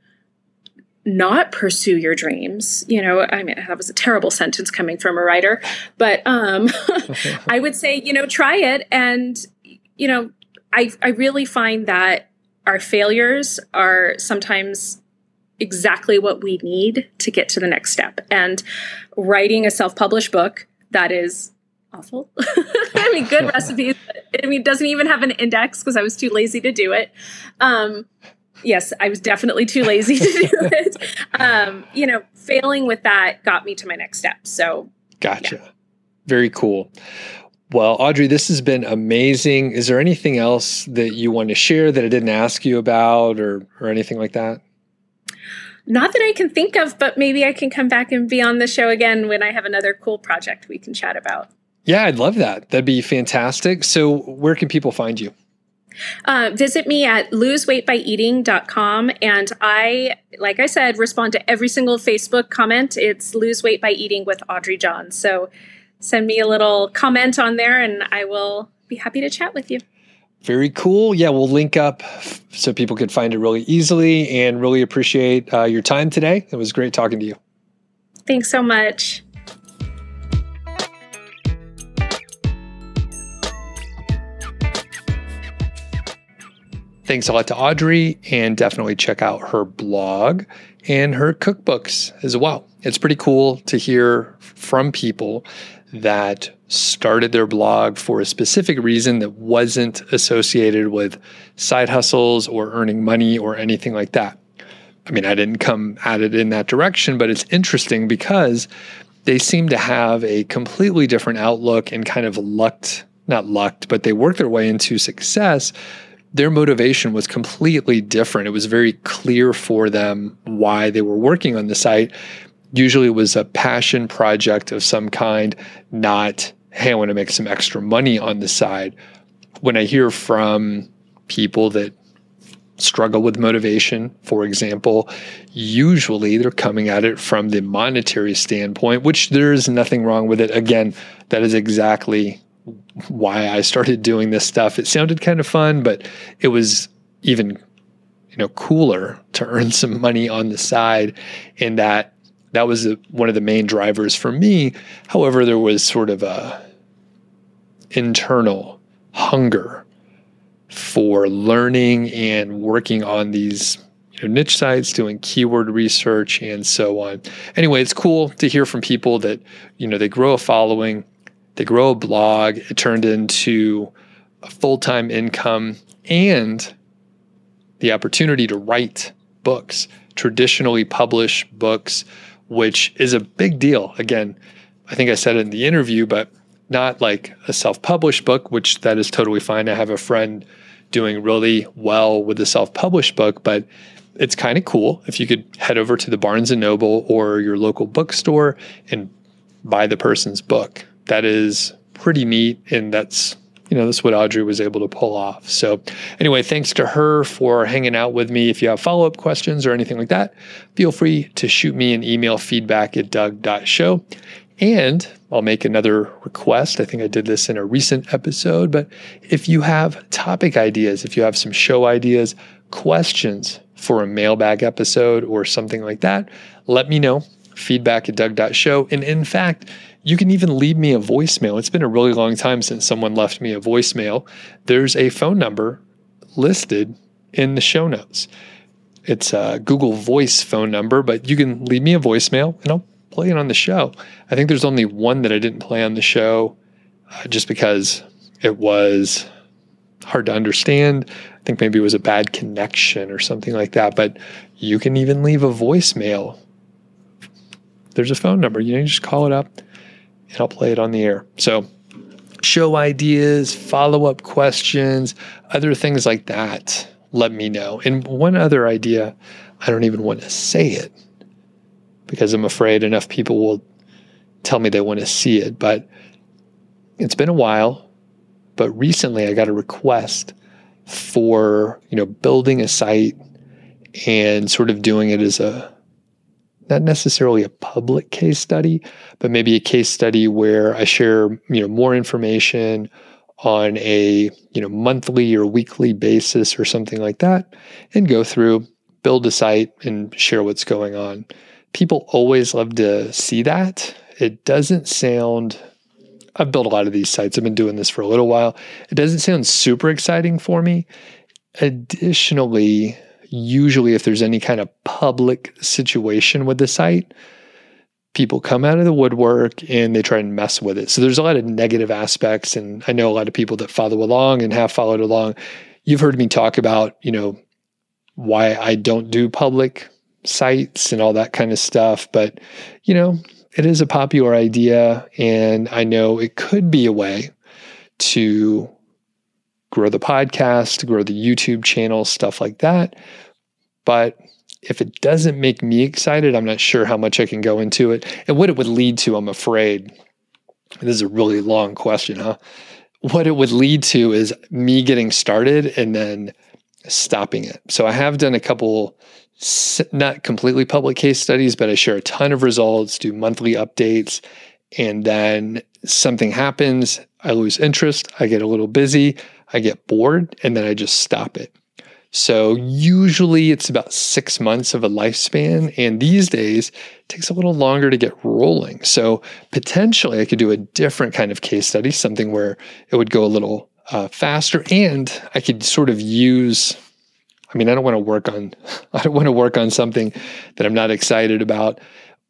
not pursue your dreams. You know, I mean, that was a terrible sentence coming from a writer, but um, I would say, you know, try it. And, you know, I, I really find that our failures are sometimes exactly what we need to get to the next step. And writing a self published book that is awful. I mean, good recipes. I mean, it doesn't even have an index because I was too lazy to do it. Um, yes, I was definitely too lazy to do it. Um, you know, failing with that got me to my next step. So, gotcha. Yeah. Very cool. Well, Audrey, this has been amazing. Is there anything else that you want to share that I didn't ask you about or or anything like that? Not that I can think of, but maybe I can come back and be on the show again when I have another cool project we can chat about. Yeah, I'd love that. That'd be fantastic. So, where can people find you? Uh, visit me at loseweightbyeating.com. And I, like I said, respond to every single Facebook comment. It's Lose Weight by Eating with Audrey John. So send me a little comment on there and I will be happy to chat with you. Very cool. Yeah, we'll link up so people can find it really easily and really appreciate uh, your time today. It was great talking to you. Thanks so much. Thanks a lot to Audrey, and definitely check out her blog and her cookbooks as well. It's pretty cool to hear from people that started their blog for a specific reason that wasn't associated with side hustles or earning money or anything like that. I mean, I didn't come at it in that direction, but it's interesting because they seem to have a completely different outlook and kind of lucked, not lucked, but they worked their way into success. Their motivation was completely different. It was very clear for them why they were working on the site. Usually it was a passion project of some kind, not hey, I want to make some extra money on the side. When I hear from people that struggle with motivation, for example, usually they're coming at it from the monetary standpoint, which there's nothing wrong with it. Again, that is exactly why I started doing this stuff. It sounded kind of fun, but it was even you know cooler to earn some money on the side in that that was a, one of the main drivers for me. However, there was sort of a internal hunger for learning and working on these you know, niche sites, doing keyword research, and so on. Anyway, it's cool to hear from people that you know they grow a following, they grow a blog, it turned into a full time income and the opportunity to write books, traditionally publish books which is a big deal. Again, I think I said it in the interview, but not like a self published book, which that is totally fine. I have a friend doing really well with a self published book, but it's kind of cool if you could head over to the Barnes and Noble or your local bookstore and buy the person's book. That is pretty neat. And that's you know, that's what Audrey was able to pull off. So, anyway, thanks to her for hanging out with me. If you have follow up questions or anything like that, feel free to shoot me an email feedback at doug.show. And I'll make another request. I think I did this in a recent episode, but if you have topic ideas, if you have some show ideas, questions for a mailbag episode or something like that, let me know. Feedback at doug.show. And in fact, you can even leave me a voicemail. It's been a really long time since someone left me a voicemail. There's a phone number listed in the show notes. It's a Google Voice phone number, but you can leave me a voicemail and I'll play it on the show. I think there's only one that I didn't play on the show uh, just because it was hard to understand. I think maybe it was a bad connection or something like that. But you can even leave a voicemail. There's a phone number. You, know, you just call it up and I'll play it on the air. So, show ideas, follow up questions, other things like that, let me know. And one other idea, I don't even want to say it because I'm afraid enough people will tell me they want to see it. But it's been a while, but recently I got a request for, you know, building a site and sort of doing it as a not necessarily a public case study, but maybe a case study where I share, you know, more information on a, you know, monthly or weekly basis or something like that and go through, build a site and share what's going on. People always love to see that. It doesn't sound I've built a lot of these sites. I've been doing this for a little while. It doesn't sound super exciting for me. Additionally, usually if there's any kind of public situation with the site, people come out of the woodwork and they try and mess with it. So there's a lot of negative aspects. And I know a lot of people that follow along and have followed along. You've heard me talk about, you know, why I don't do public sites and all that kind of stuff. But, you know, it is a popular idea. And I know it could be a way to grow the podcast, grow the YouTube channel, stuff like that. But if it doesn't make me excited, I'm not sure how much I can go into it. And what it would lead to, I'm afraid, this is a really long question, huh? what it would lead to is me getting started and then stopping it. So I have done a couple not completely public case studies, but I share a ton of results, do monthly updates, and then something happens, I lose interest, I get a little busy, I get bored, and then I just stop it. So usually it's about six months of a lifespan. And these days it takes a little longer to get rolling. So potentially I could do a different kind of case study, something where it would go a little uh, faster and I could sort of use I mean, I don't want to work on I don't want to work on something that I'm not excited about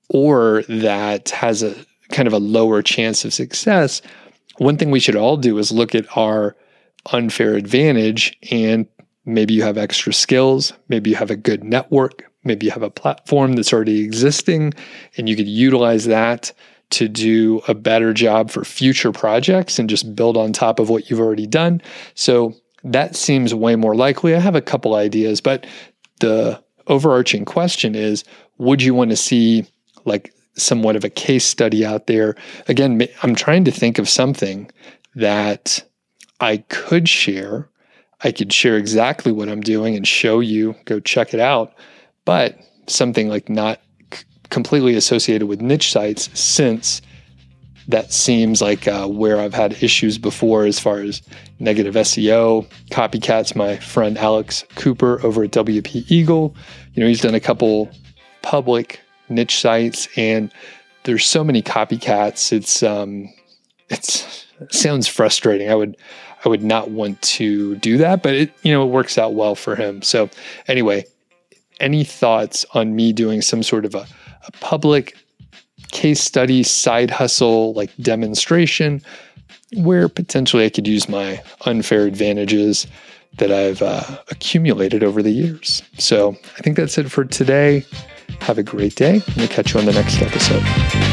or that has a kind of a lower chance of success. One thing we should all do is look at our unfair advantage and maybe you have extra skills, maybe you have a good network, maybe you have a platform that's already existing and you could utilize that to do a better job for future projects and just build on top of what you've already done. So that seems way more likely. I have a couple ideas, but the overarching question is would you want to see like somewhat of a case study out there? Again, I'm trying to think of something that I could share. I could share exactly what I'm doing and show you, go check it out, but something like not completely associated with niche sites since that seems like uh, where I've had issues before as far as negative SEO, copycats. My friend Alex Cooper over at WP Eagle, you know, he's done a couple public niche sites, and there's so many copycats. It's um, it's it sounds frustrating. I would I would not want to do that, but it you know it works out well for him. So anyway, any thoughts on me doing some sort of a, a public case study, side hustle, like demonstration, where potentially I could use my unfair advantages that I've uh, accumulated over the years. So I think that's it for today. Have a great day. and We'll catch you on the next episode.